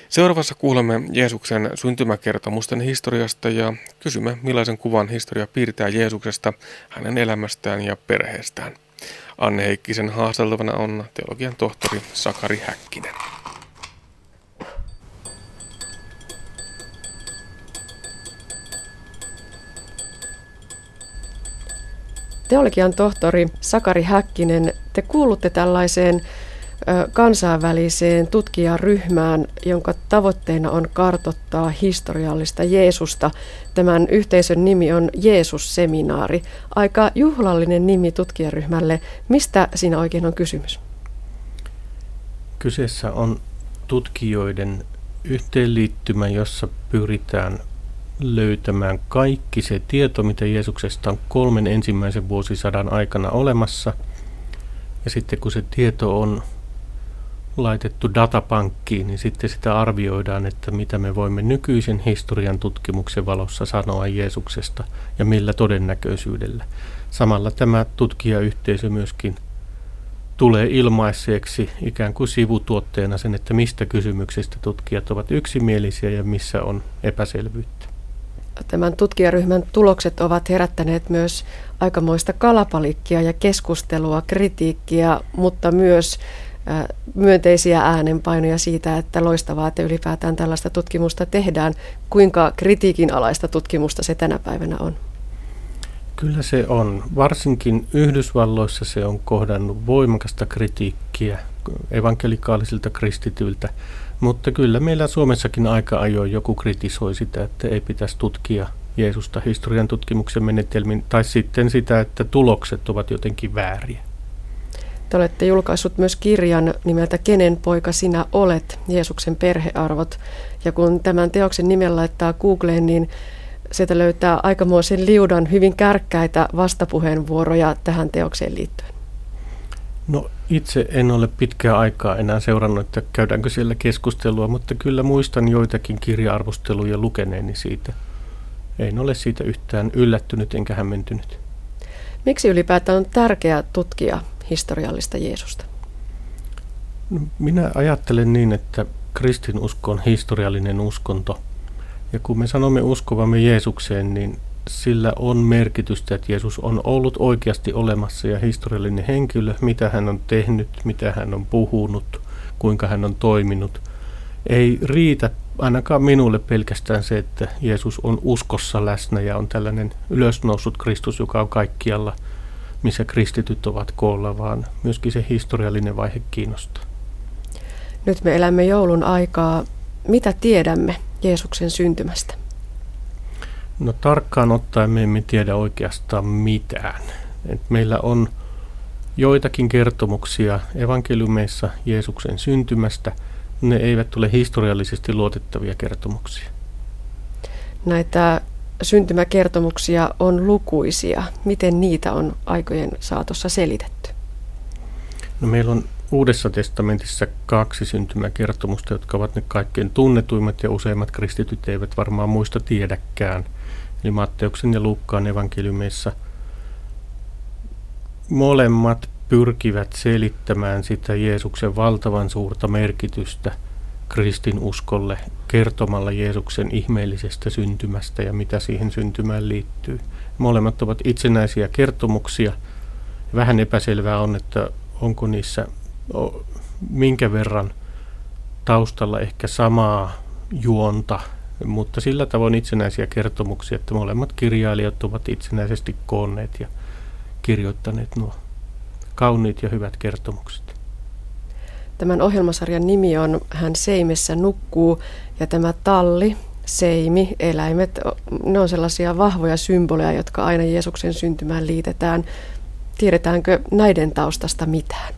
[SPEAKER 2] Seuraavassa kuulemme Jeesuksen syntymäkertomusten historiasta ja kysymme, millaisen kuvan historia piirtää Jeesuksesta, hänen elämästään ja perheestään. Anne Heikkisen haasteltavana on teologian tohtori Sakari Häkkinen.
[SPEAKER 3] Teologian tohtori Sakari Häkkinen, te kuulutte tällaiseen kansainväliseen tutkijaryhmään, jonka tavoitteena on kartottaa historiallista Jeesusta. Tämän yhteisön nimi on Jeesus-seminaari. Aika juhlallinen nimi tutkijaryhmälle. Mistä siinä oikein on kysymys?
[SPEAKER 8] Kyseessä on tutkijoiden yhteenliittymä, jossa pyritään löytämään kaikki se tieto, mitä Jeesuksesta on kolmen ensimmäisen vuosisadan aikana olemassa. Ja sitten kun se tieto on laitettu datapankkiin, niin sitten sitä arvioidaan, että mitä me voimme nykyisen historian tutkimuksen valossa sanoa Jeesuksesta ja millä todennäköisyydellä. Samalla tämä tutkijayhteisö myöskin tulee ilmaiseksi ikään kuin sivutuotteena sen, että mistä kysymyksistä tutkijat ovat yksimielisiä ja missä on epäselvyyttä.
[SPEAKER 3] Tämän tutkijaryhmän tulokset ovat herättäneet myös aikamoista kalapalikkia ja keskustelua, kritiikkiä, mutta myös myönteisiä äänenpainoja siitä, että loistavaa, että ylipäätään tällaista tutkimusta tehdään. Kuinka kritiikin alaista tutkimusta se tänä päivänä on?
[SPEAKER 8] Kyllä se on. Varsinkin Yhdysvalloissa se on kohdannut voimakasta kritiikkiä evankelikaalisilta kristityiltä, mutta kyllä meillä Suomessakin aika ajoin joku kritisoi sitä, että ei pitäisi tutkia Jeesusta historian tutkimuksen menetelmin, tai sitten sitä, että tulokset ovat jotenkin vääriä.
[SPEAKER 3] Te olette julkaissut myös kirjan nimeltä Kenen poika sinä olet, Jeesuksen perhearvot. Ja kun tämän teoksen nimen laittaa Googleen, niin sieltä löytää aikamoisen liudan hyvin kärkkäitä vastapuheenvuoroja tähän teokseen liittyen.
[SPEAKER 8] No itse en ole pitkää aikaa enää seurannut, että käydäänkö siellä keskustelua, mutta kyllä muistan joitakin kirja-arvosteluja lukeneeni siitä. En ole siitä yhtään yllättynyt enkä hämmentynyt.
[SPEAKER 3] Miksi ylipäätään on tärkeää tutkia historiallista Jeesusta?
[SPEAKER 8] No, minä ajattelen niin, että kristinusko on historiallinen uskonto. Ja kun me sanomme uskovamme Jeesukseen, niin sillä on merkitystä, että Jeesus on ollut oikeasti olemassa ja historiallinen henkilö, mitä hän on tehnyt, mitä hän on puhunut, kuinka hän on toiminut. Ei riitä ainakaan minulle pelkästään se, että Jeesus on uskossa läsnä ja on tällainen ylösnoussut Kristus, joka on kaikkialla – missä kristityt ovat koolla, vaan myöskin se historiallinen vaihe kiinnostaa.
[SPEAKER 3] Nyt me elämme joulun aikaa. Mitä tiedämme Jeesuksen syntymästä?
[SPEAKER 8] No tarkkaan ottaen me emme tiedä oikeastaan mitään. Et meillä on joitakin kertomuksia evankeliumeissa Jeesuksen syntymästä. Ne eivät ole historiallisesti luotettavia kertomuksia.
[SPEAKER 3] Näitä syntymäkertomuksia on lukuisia. Miten niitä on aikojen saatossa selitetty?
[SPEAKER 8] No meillä on Uudessa testamentissa kaksi syntymäkertomusta, jotka ovat ne kaikkein tunnetuimmat ja useimmat kristityt eivät varmaan muista tiedäkään. Eli Matteuksen ja Luukkaan evankeliumeissa molemmat pyrkivät selittämään sitä Jeesuksen valtavan suurta merkitystä kristin uskolle kertomalla Jeesuksen ihmeellisestä syntymästä ja mitä siihen syntymään liittyy. Molemmat ovat itsenäisiä kertomuksia. Vähän epäselvää on, että onko niissä minkä verran taustalla ehkä samaa juonta, mutta sillä tavoin itsenäisiä kertomuksia, että molemmat kirjailijat ovat itsenäisesti koonneet ja kirjoittaneet nuo kauniit ja hyvät kertomukset.
[SPEAKER 3] Tämän ohjelmasarjan nimi on Hän seimessä nukkuu ja tämä talli, seimi, eläimet, ne on sellaisia vahvoja symboleja, jotka aina Jeesuksen syntymään liitetään. Tiedetäänkö näiden taustasta mitään?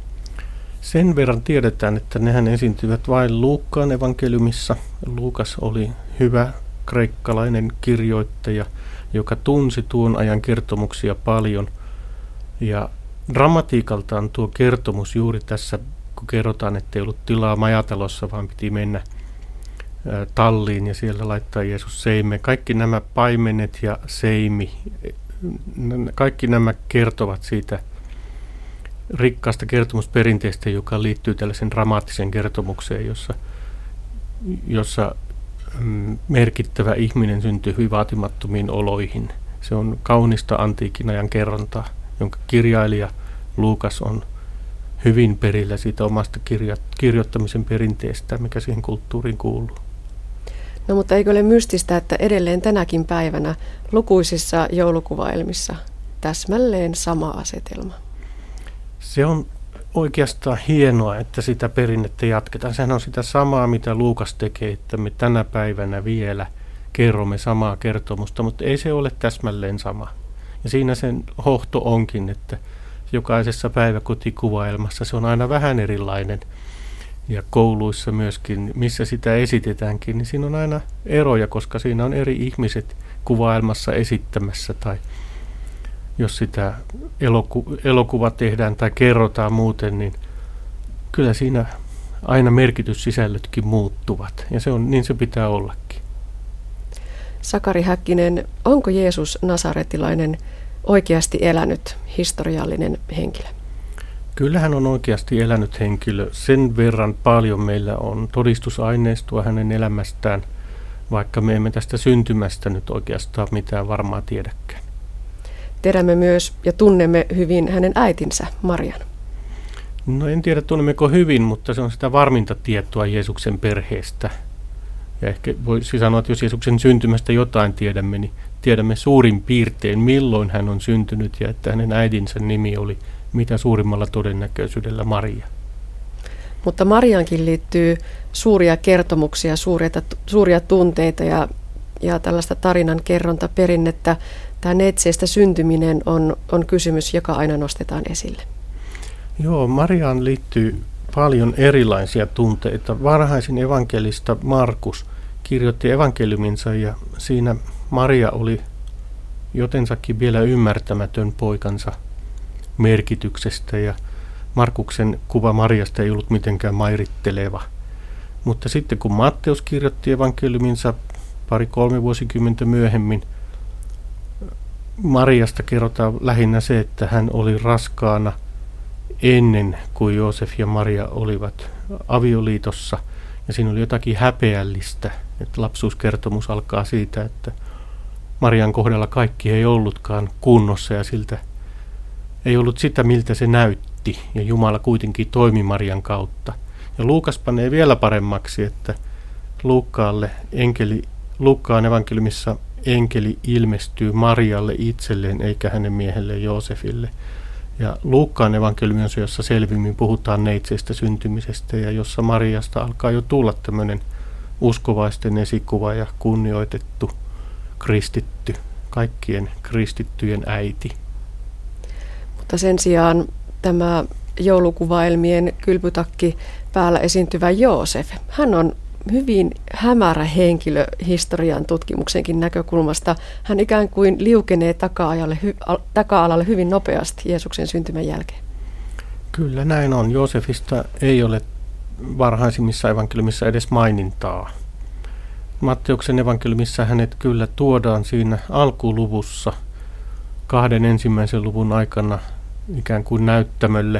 [SPEAKER 8] Sen verran tiedetään, että nehän esiintyvät vain Luukkaan evankeliumissa. Luukas oli hyvä kreikkalainen kirjoittaja, joka tunsi tuon ajan kertomuksia paljon. Ja dramatiikaltaan tuo kertomus juuri tässä, kun kerrotaan, että ei ollut tilaa majatalossa, vaan piti mennä talliin ja siellä laittaa Jeesus seime. Kaikki nämä paimenet ja seimi, kaikki nämä kertovat siitä – rikkaasta kertomusperinteestä, joka liittyy tällaisen dramaattiseen kertomukseen, jossa, jossa mm, merkittävä ihminen syntyy hyvin vaatimattomiin oloihin. Se on kaunista antiikin ajan kerrontaa, jonka kirjailija Luukas on hyvin perillä siitä omasta kirja- kirjoittamisen perinteestä, mikä siihen kulttuuriin kuuluu.
[SPEAKER 3] No mutta eikö ole mystistä, että edelleen tänäkin päivänä lukuisissa joulukuvaelmissa täsmälleen sama asetelma?
[SPEAKER 8] Se on oikeastaan hienoa, että sitä perinnettä jatketaan. Sehän on sitä samaa, mitä Luukas tekee, että me tänä päivänä vielä kerromme samaa kertomusta, mutta ei se ole täsmälleen sama. Ja siinä sen hohto onkin, että jokaisessa päiväkotikuvaelmassa se on aina vähän erilainen. Ja kouluissa myöskin, missä sitä esitetäänkin, niin siinä on aina eroja, koska siinä on eri ihmiset kuvaelmassa esittämässä tai jos sitä eloku- elokuva tehdään tai kerrotaan muuten, niin kyllä siinä aina merkityssisällötkin muuttuvat. Ja se on, niin se pitää ollakin.
[SPEAKER 3] Sakari Häkkinen, onko Jeesus Nasaretilainen oikeasti elänyt historiallinen henkilö?
[SPEAKER 8] Kyllä hän on oikeasti elänyt henkilö. Sen verran paljon meillä on todistusaineistoa hänen elämästään, vaikka me emme tästä syntymästä nyt oikeastaan mitään varmaa tiedäkään.
[SPEAKER 3] Tiedämme myös ja tunnemme hyvin hänen äitinsä, Marian.
[SPEAKER 8] No en tiedä tunnemmeko hyvin, mutta se on sitä varminta tietoa Jeesuksen perheestä. Ja ehkä voisi sanoa, että jos Jeesuksen syntymästä jotain tiedämme, niin tiedämme suurin piirtein, milloin hän on syntynyt ja että hänen äidinsä nimi oli mitä suurimmalla todennäköisyydellä Maria.
[SPEAKER 3] Mutta Mariankin liittyy suuria kertomuksia, suuria, suuria tunteita ja, ja tällaista tarinan kerrontaperinnettä tämä neitseestä syntyminen on, on kysymys, joka aina nostetaan esille.
[SPEAKER 8] Joo, Mariaan liittyy paljon erilaisia tunteita. Varhaisin evankelista Markus kirjoitti evankeliuminsa ja siinä Maria oli jotensakin vielä ymmärtämätön poikansa merkityksestä ja Markuksen kuva Mariasta ei ollut mitenkään mairitteleva. Mutta sitten kun Matteus kirjoitti evankeliuminsa pari-kolme vuosikymmentä myöhemmin – Mariasta kerrotaan lähinnä se, että hän oli raskaana ennen kuin Joosef ja Maria olivat avioliitossa. Ja siinä oli jotakin häpeällistä, että lapsuuskertomus alkaa siitä, että Marian kohdalla kaikki ei ollutkaan kunnossa ja siltä ei ollut sitä, miltä se näytti. Ja Jumala kuitenkin toimi Marian kautta. Ja Luukas panee vielä paremmaksi, että Luukkaalle enkeli, Luukkaan evankeliumissa enkeli ilmestyy Marialle itselleen eikä hänen miehelle Joosefille. Ja Luukkaan evankeliumi on se, jossa selvimmin puhutaan neitsestä syntymisestä ja jossa Mariasta alkaa jo tulla tämmöinen uskovaisten esikuva ja kunnioitettu kristitty, kaikkien kristittyjen äiti.
[SPEAKER 3] Mutta sen sijaan tämä joulukuvaelmien kylpytakki päällä esiintyvä Joosef, hän on hyvin hämärä henkilö historian tutkimuksenkin näkökulmasta. Hän ikään kuin liukenee taka-alalle, taka-alalle hyvin nopeasti Jeesuksen syntymän jälkeen.
[SPEAKER 8] Kyllä näin on. Joosefista ei ole varhaisimmissa evankeliumissa edes mainintaa. Matteuksen evankeliumissa hänet kyllä tuodaan siinä alkuluvussa kahden ensimmäisen luvun aikana ikään kuin näyttämölle.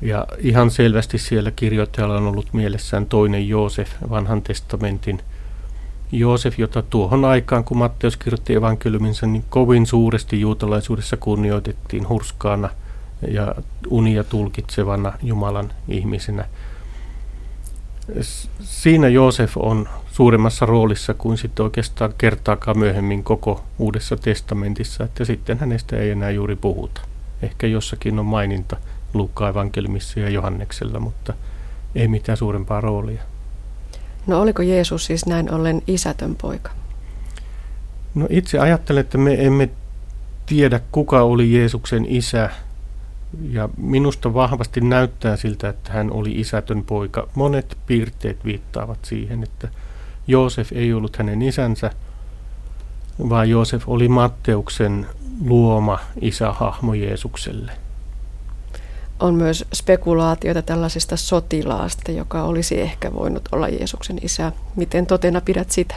[SPEAKER 8] Ja ihan selvästi siellä kirjoittajalla on ollut mielessään toinen Joosef, vanhan testamentin Joosef, jota tuohon aikaan, kun Matteus kirjoitti evankeliuminsa, niin kovin suuresti juutalaisuudessa kunnioitettiin hurskaana ja unia tulkitsevana Jumalan ihmisenä. Siinä Joosef on suuremmassa roolissa kuin sitten oikeastaan kertaakaan myöhemmin koko Uudessa testamentissa, että sitten hänestä ei enää juuri puhuta. Ehkä jossakin on maininta Luukkaan evankeliumissa ja Johanneksella, mutta ei mitään suurempaa roolia.
[SPEAKER 3] No oliko Jeesus siis näin ollen isätön poika?
[SPEAKER 8] No itse ajattelen, että me emme tiedä kuka oli Jeesuksen isä ja minusta vahvasti näyttää siltä, että hän oli isätön poika. Monet piirteet viittaavat siihen, että Joosef ei ollut hänen isänsä, vaan Joosef oli Matteuksen luoma isähahmo Jeesukselle.
[SPEAKER 3] On myös spekulaatioita tällaisesta sotilaasta, joka olisi ehkä voinut olla Jeesuksen isä. Miten totena pidät sitä?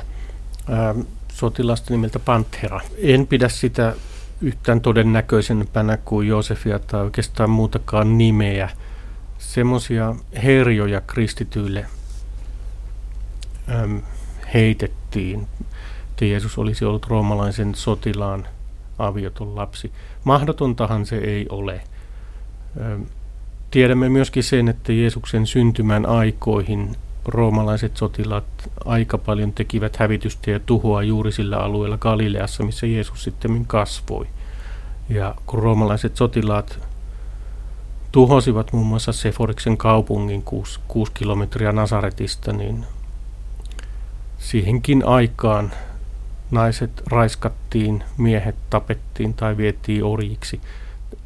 [SPEAKER 8] Ää, sotilasta nimeltä Panthera. En pidä sitä yhtään todennäköisempänä kuin Joosefia tai oikeastaan muutakaan nimeä. Semmoisia herjoja kristityille äm, heitettiin, että Jeesus olisi ollut roomalaisen sotilaan avioton lapsi. Mahdotontahan se ei ole. Äm, tiedämme myöskin sen, että Jeesuksen syntymän aikoihin roomalaiset sotilaat aika paljon tekivät hävitystä ja tuhoa juuri sillä alueella Galileassa, missä Jeesus sitten kasvoi. Ja kun roomalaiset sotilaat tuhosivat muun muassa Seforiksen kaupungin 6, 6 kilometriä Nasaretista, niin siihenkin aikaan naiset raiskattiin, miehet tapettiin tai vietiin orjiksi.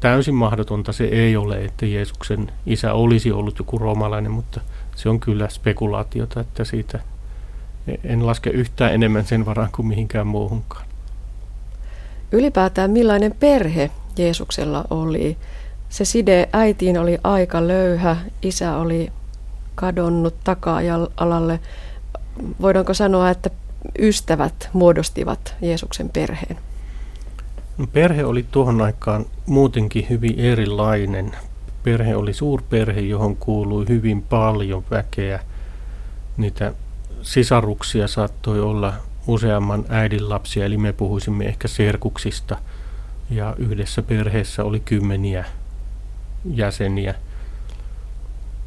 [SPEAKER 8] Täysin mahdotonta se ei ole, että Jeesuksen isä olisi ollut joku roomalainen, mutta se on kyllä spekulaatiota, että siitä en laske yhtään enemmän sen varaan kuin mihinkään muuhunkaan.
[SPEAKER 3] Ylipäätään millainen perhe Jeesuksella oli? Se side äitiin oli aika löyhä, isä oli kadonnut taka-alalle. Voidaanko sanoa, että ystävät muodostivat Jeesuksen perheen?
[SPEAKER 8] No, perhe oli tuohon aikaan muutenkin hyvin erilainen perhe oli suurperhe, johon kuului hyvin paljon väkeä. Niitä sisaruksia saattoi olla useamman äidin lapsia, eli me puhuisimme ehkä serkuksista. Ja yhdessä perheessä oli kymmeniä jäseniä.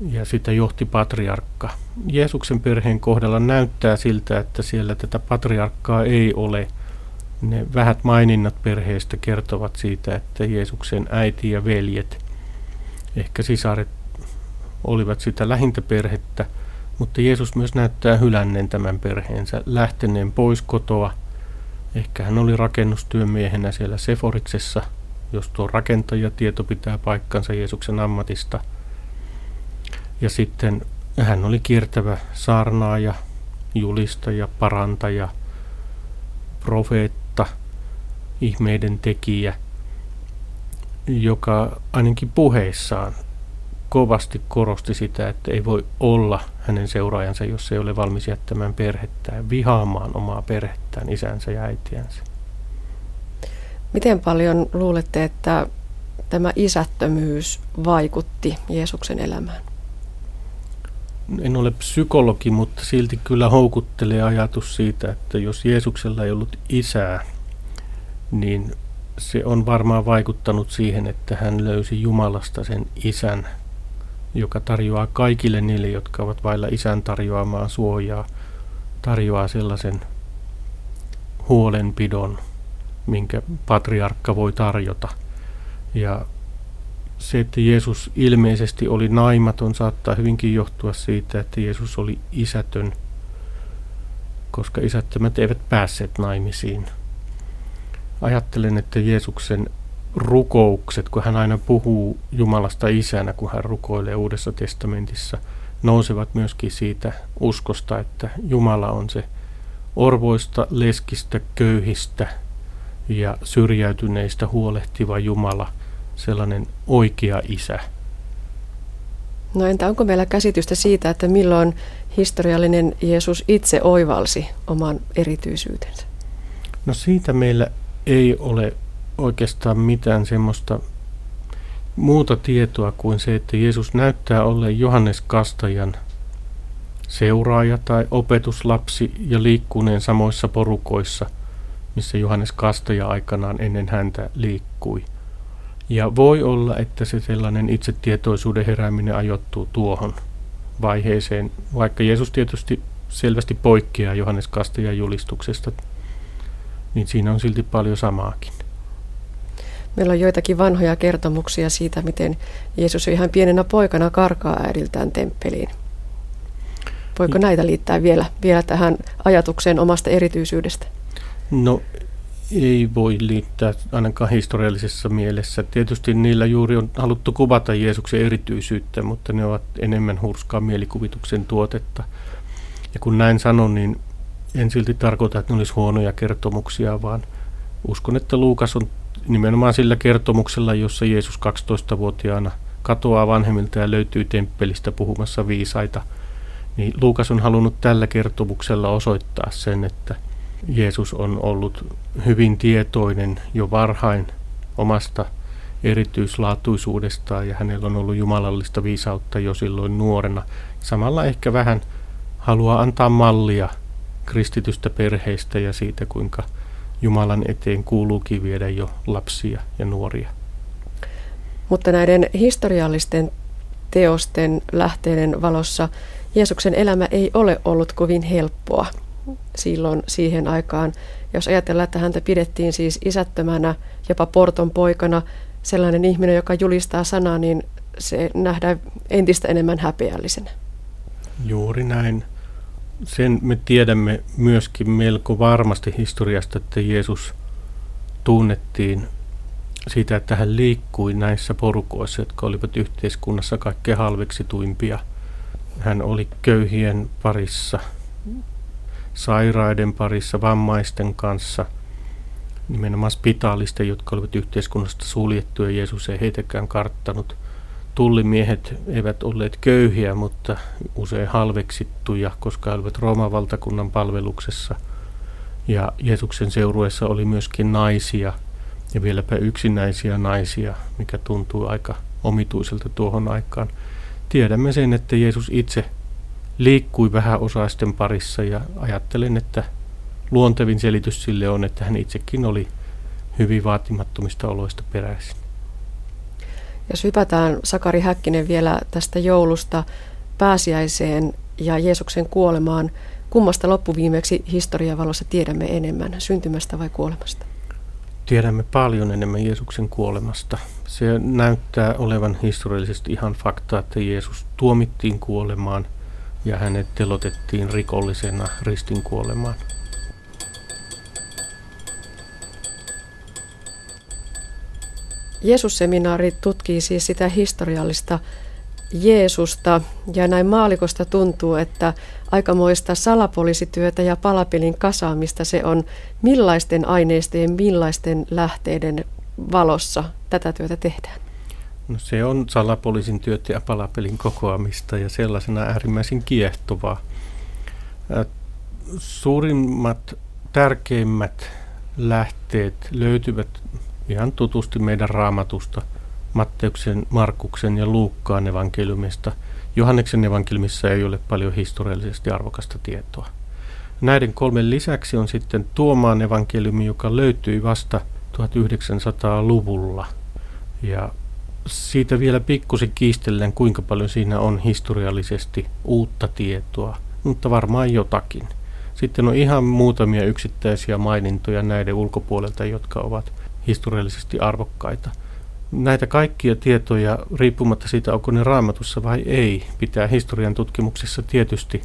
[SPEAKER 8] Ja sitä johti patriarkka. Jeesuksen perheen kohdalla näyttää siltä, että siellä tätä patriarkkaa ei ole. Ne vähät maininnat perheestä kertovat siitä, että Jeesuksen äiti ja veljet – Ehkä sisaret olivat sitä lähintä perhettä, mutta Jeesus myös näyttää hylänneen tämän perheensä, lähteneen pois kotoa. Ehkä hän oli rakennustyömiehenä siellä Seforiksessa, jos tuo rakentajatieto pitää paikkansa Jeesuksen ammatista. Ja sitten hän oli kiertävä saarnaaja, julistaja, parantaja, profeetta, ihmeiden tekijä – joka ainakin puheissaan kovasti korosti sitä, että ei voi olla hänen seuraajansa, jos ei ole valmis jättämään perhettään, vihaamaan omaa perhettään, isänsä ja äitiänsä.
[SPEAKER 3] Miten paljon luulette, että tämä isättömyys vaikutti Jeesuksen elämään?
[SPEAKER 8] En ole psykologi, mutta silti kyllä houkuttelee ajatus siitä, että jos Jeesuksella ei ollut isää, niin se on varmaan vaikuttanut siihen, että hän löysi Jumalasta sen isän, joka tarjoaa kaikille niille, jotka ovat vailla isän tarjoamaa suojaa, tarjoaa sellaisen huolenpidon, minkä patriarkka voi tarjota. Ja se, että Jeesus ilmeisesti oli naimaton, saattaa hyvinkin johtua siitä, että Jeesus oli isätön, koska isättömät eivät päässeet naimisiin ajattelen, että Jeesuksen rukoukset, kun hän aina puhuu Jumalasta isänä, kun hän rukoilee Uudessa testamentissa, nousevat myöskin siitä uskosta, että Jumala on se orvoista, leskistä, köyhistä ja syrjäytyneistä huolehtiva Jumala, sellainen oikea isä,
[SPEAKER 3] No entä onko meillä käsitystä siitä, että milloin historiallinen Jeesus itse oivalsi oman erityisyytensä?
[SPEAKER 8] No siitä meillä ei ole oikeastaan mitään semmoista muuta tietoa kuin se, että Jeesus näyttää olleen Johannes Kastajan seuraaja tai opetuslapsi ja liikkuneen samoissa porukoissa, missä Johannes Kastaja aikanaan ennen häntä liikkui. Ja voi olla, että se sellainen itsetietoisuuden herääminen ajoittuu tuohon vaiheeseen, vaikka Jeesus tietysti selvästi poikkeaa Johannes Kastajan julistuksesta, niin siinä on silti paljon samaakin.
[SPEAKER 3] Meillä on joitakin vanhoja kertomuksia siitä, miten Jeesus ihan pienenä poikana karkaa äidiltään temppeliin. Voiko näitä liittää vielä, vielä tähän ajatukseen omasta erityisyydestä?
[SPEAKER 8] No ei voi liittää ainakaan historiallisessa mielessä. Tietysti niillä juuri on haluttu kuvata Jeesuksen erityisyyttä, mutta ne ovat enemmän hurskaa mielikuvituksen tuotetta. Ja kun näin sanon, niin en silti tarkoita, että ne olisi huonoja kertomuksia, vaan uskon, että Luukas on nimenomaan sillä kertomuksella, jossa Jeesus 12-vuotiaana katoaa vanhemmilta ja löytyy temppelistä puhumassa viisaita, niin Luukas on halunnut tällä kertomuksella osoittaa sen, että Jeesus on ollut hyvin tietoinen jo varhain omasta erityislaatuisuudestaan ja hänellä on ollut jumalallista viisautta jo silloin nuorena. Samalla ehkä vähän haluaa antaa mallia kristitystä perheistä ja siitä, kuinka Jumalan eteen kuuluukin viedä jo lapsia ja nuoria.
[SPEAKER 3] Mutta näiden historiallisten teosten lähteiden valossa Jeesuksen elämä ei ole ollut kovin helppoa silloin siihen aikaan. Jos ajatellaan, että häntä pidettiin siis isättömänä, jopa porton poikana, sellainen ihminen, joka julistaa sanaa, niin se nähdään entistä enemmän häpeällisenä.
[SPEAKER 8] Juuri näin sen me tiedämme myöskin melko varmasti historiasta, että Jeesus tunnettiin siitä, että hän liikkui näissä porukoissa, jotka olivat yhteiskunnassa kaikkein halveksituimpia. Hän oli köyhien parissa, sairaiden parissa, vammaisten kanssa, nimenomaan spitaalisten, jotka olivat yhteiskunnasta suljettuja. Jeesus ei heitäkään karttanut – tullimiehet eivät olleet köyhiä, mutta usein halveksittuja, koska olivat Rooman valtakunnan palveluksessa. Ja Jeesuksen seurueessa oli myöskin naisia ja vieläpä yksinäisiä naisia, mikä tuntuu aika omituiselta tuohon aikaan. Tiedämme sen, että Jeesus itse liikkui vähän osaisten parissa ja ajattelen, että luontevin selitys sille on, että hän itsekin oli hyvin vaatimattomista oloista peräisin.
[SPEAKER 3] Jos hypätään Sakari Häkkinen vielä tästä joulusta pääsiäiseen ja Jeesuksen kuolemaan, kummasta loppuviimeksi historian valossa tiedämme enemmän, syntymästä vai kuolemasta?
[SPEAKER 8] Tiedämme paljon enemmän Jeesuksen kuolemasta. Se näyttää olevan historiallisesti ihan fakta, että Jeesus tuomittiin kuolemaan ja hänet telotettiin rikollisena ristin kuolemaan.
[SPEAKER 3] Jeesusseminaari tutkii siis sitä historiallista Jeesusta ja näin maalikosta tuntuu, että aikamoista salapoliisityötä ja palapelin kasaamista se on. Millaisten aineistojen, millaisten lähteiden valossa tätä työtä tehdään?
[SPEAKER 8] No se on salapoliisin työtä ja palapelin kokoamista ja sellaisena äärimmäisen kiehtovaa. Suurimmat, tärkeimmät lähteet löytyvät ihan tutusti meidän raamatusta, Matteuksen, Markuksen ja Luukkaan evankeliumista. Johanneksen evankeliumissa ei ole paljon historiallisesti arvokasta tietoa. Näiden kolmen lisäksi on sitten Tuomaan evankeliumi, joka löytyi vasta 1900-luvulla. Ja siitä vielä pikkusen kiistellen, kuinka paljon siinä on historiallisesti uutta tietoa, mutta varmaan jotakin. Sitten on ihan muutamia yksittäisiä mainintoja näiden ulkopuolelta, jotka ovat historiallisesti arvokkaita. Näitä kaikkia tietoja, riippumatta siitä, onko ne raamatussa vai ei, pitää historian tutkimuksessa tietysti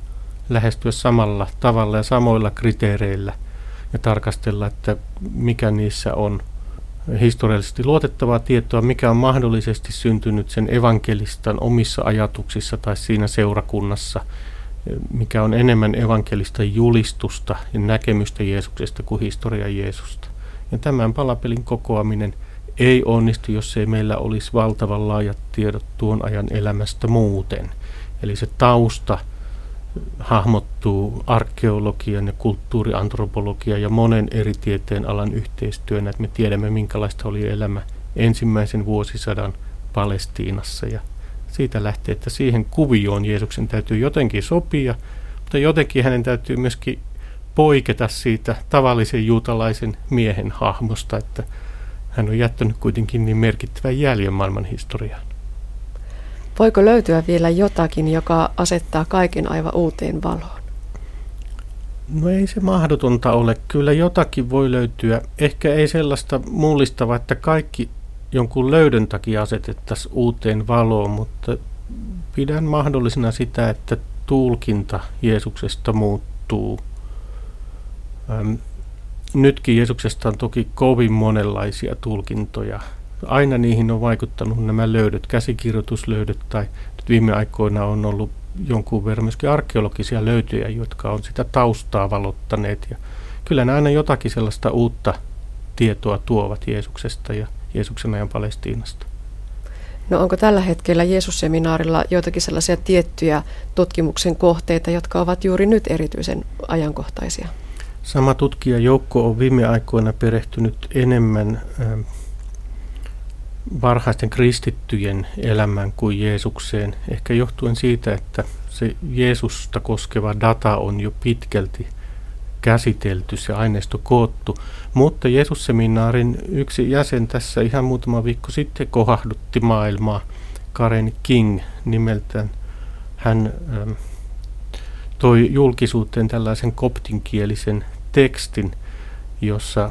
[SPEAKER 8] lähestyä samalla tavalla ja samoilla kriteereillä ja tarkastella, että mikä niissä on historiallisesti luotettavaa tietoa, mikä on mahdollisesti syntynyt sen evankelistan omissa ajatuksissa tai siinä seurakunnassa, mikä on enemmän evankelista julistusta ja näkemystä Jeesuksesta kuin historia Jeesusta. Ja tämän palapelin kokoaminen ei onnistu, jos ei meillä olisi valtavan laajat tiedot tuon ajan elämästä muuten. Eli se tausta hahmottuu arkeologian ja kulttuuriantropologian ja monen eri tieteen alan yhteistyönä, että me tiedämme minkälaista oli elämä ensimmäisen vuosisadan Palestiinassa ja siitä lähtee, että siihen kuvioon Jeesuksen täytyy jotenkin sopia, mutta jotenkin hänen täytyy myöskin poiketa siitä tavallisen juutalaisen miehen hahmosta, että hän on jättänyt kuitenkin niin merkittävän jäljen maailman historiaan.
[SPEAKER 3] Voiko löytyä vielä jotakin, joka asettaa kaiken aivan uuteen valoon?
[SPEAKER 8] No ei se mahdotonta ole. Kyllä jotakin voi löytyä. Ehkä ei sellaista mullistavaa, että kaikki jonkun löydön takia asetettaisiin uuteen valoon, mutta pidän mahdollisena sitä, että tulkinta Jeesuksesta muuttuu. Ähm, nytkin Jeesuksesta on toki kovin monenlaisia tulkintoja. Aina niihin on vaikuttanut nämä löydöt, käsikirjoituslöydöt tai nyt viime aikoina on ollut jonkun verran myöskin arkeologisia löytöjä, jotka on sitä taustaa valottaneet. Ja kyllä ne aina jotakin sellaista uutta tietoa tuovat Jeesuksesta ja Jeesuksen ajan Palestiinasta.
[SPEAKER 3] No onko tällä hetkellä Jeesusseminaarilla joitakin sellaisia tiettyjä tutkimuksen kohteita, jotka ovat juuri nyt erityisen ajankohtaisia?
[SPEAKER 8] Sama tutkijajoukko on viime aikoina perehtynyt enemmän ähm, varhaisten kristittyjen elämään kuin Jeesukseen, ehkä johtuen siitä, että se Jeesusta koskeva data on jo pitkälti käsitelty, se aineisto koottu. Mutta Jeesusseminaarin yksi jäsen tässä ihan muutama viikko sitten kohahdutti maailmaa, Karen King nimeltään. Hän ähm, toi julkisuuteen tällaisen koptinkielisen tekstin, jossa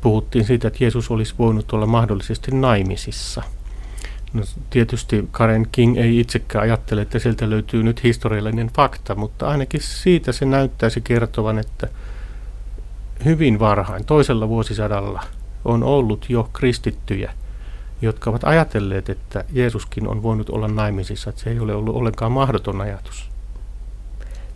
[SPEAKER 8] puhuttiin siitä, että Jeesus olisi voinut olla mahdollisesti naimisissa. No, tietysti Karen King ei itsekään ajattele, että sieltä löytyy nyt historiallinen fakta, mutta ainakin siitä se näyttäisi kertovan, että hyvin varhain, toisella vuosisadalla, on ollut jo kristittyjä, jotka ovat ajatelleet, että Jeesuskin on voinut olla naimisissa, että se ei ole ollut ollenkaan mahdoton ajatus.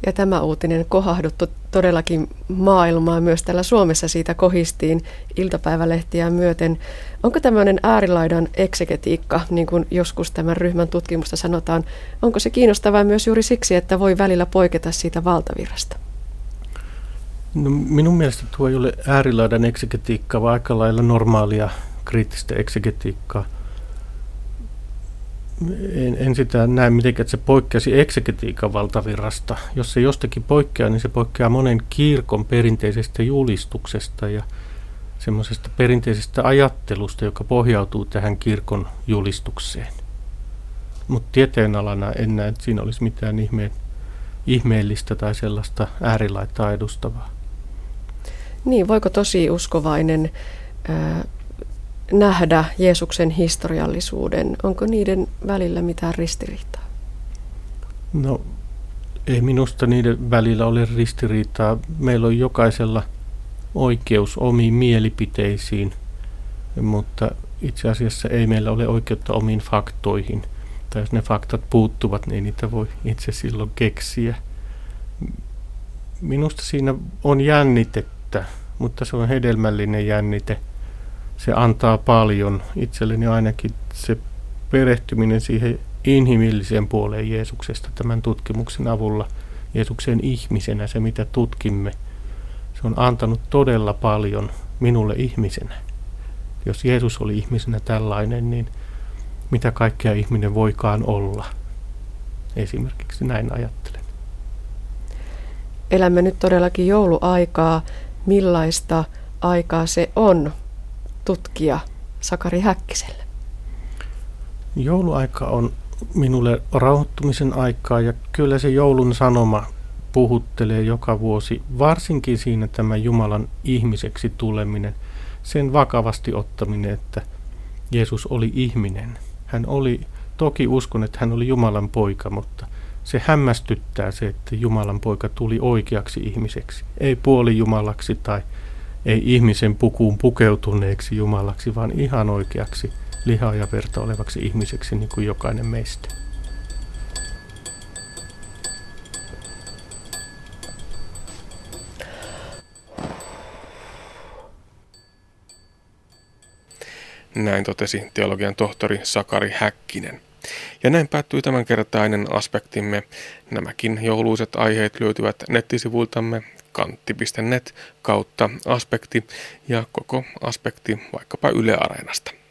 [SPEAKER 3] Ja tämä uutinen kohahduttu todellakin maailmaa. Myös täällä Suomessa siitä kohistiin iltapäivälehtiä myöten. Onko tämmöinen äärilaidan eksegetiikka, niin kuin joskus tämän ryhmän tutkimusta sanotaan, onko se kiinnostavaa myös juuri siksi, että voi välillä poiketa siitä valtavirrasta?
[SPEAKER 8] No, minun mielestä tuo ei ole äärilaidan eksegetiikkaa, vaan aika lailla normaalia kriittistä eksegetiikkaa en, en sitä näe mitenkään, että se poikkeasi eksegetiikan valtavirrasta. Jos se jostakin poikkeaa, niin se poikkeaa monen kirkon perinteisestä julistuksesta ja semmoisesta perinteisestä ajattelusta, joka pohjautuu tähän kirkon julistukseen. Mutta tieteenalana en näe, että siinä olisi mitään ihme, ihmeellistä tai sellaista äärilaittaa edustavaa.
[SPEAKER 3] Niin, voiko tosi uskovainen ää, nähdä Jeesuksen historiallisuuden? Onko niiden välillä mitään ristiriitaa?
[SPEAKER 8] No, ei minusta niiden välillä ole ristiriitaa. Meillä on jokaisella oikeus omiin mielipiteisiin, mutta itse asiassa ei meillä ole oikeutta omiin faktoihin. Tai jos ne faktat puuttuvat, niin niitä voi itse silloin keksiä. Minusta siinä on jännitettä, mutta se on hedelmällinen jännite – se antaa paljon. Itselleni ainakin se perehtyminen siihen inhimilliseen puoleen Jeesuksesta tämän tutkimuksen avulla, Jeesuksen ihmisenä, se mitä tutkimme, se on antanut todella paljon minulle ihmisenä. Jos Jeesus oli ihmisenä tällainen, niin mitä kaikkea ihminen voikaan olla? Esimerkiksi näin ajattelen.
[SPEAKER 3] Elämme nyt todellakin jouluaikaa. Millaista aikaa se on? Tutkija Sakari Häkkiselle?
[SPEAKER 8] Jouluaika on minulle rauhoittumisen aikaa ja kyllä se joulun sanoma puhuttelee joka vuosi, varsinkin siinä tämä Jumalan ihmiseksi tuleminen, sen vakavasti ottaminen, että Jeesus oli ihminen. Hän oli, toki uskon, että hän oli Jumalan poika, mutta se hämmästyttää se, että Jumalan poika tuli oikeaksi ihmiseksi, ei puoli Jumalaksi tai ei ihmisen pukuun pukeutuneeksi Jumalaksi, vaan ihan oikeaksi lihaa ja verta olevaksi ihmiseksi, niin kuin jokainen meistä.
[SPEAKER 2] Näin totesi teologian tohtori Sakari Häkkinen. Ja näin päättyy tämänkertainen aspektimme. Nämäkin jouluiset aiheet löytyvät nettisivuiltamme kantti.net kautta aspekti ja koko aspekti vaikkapa Yle Areenasta.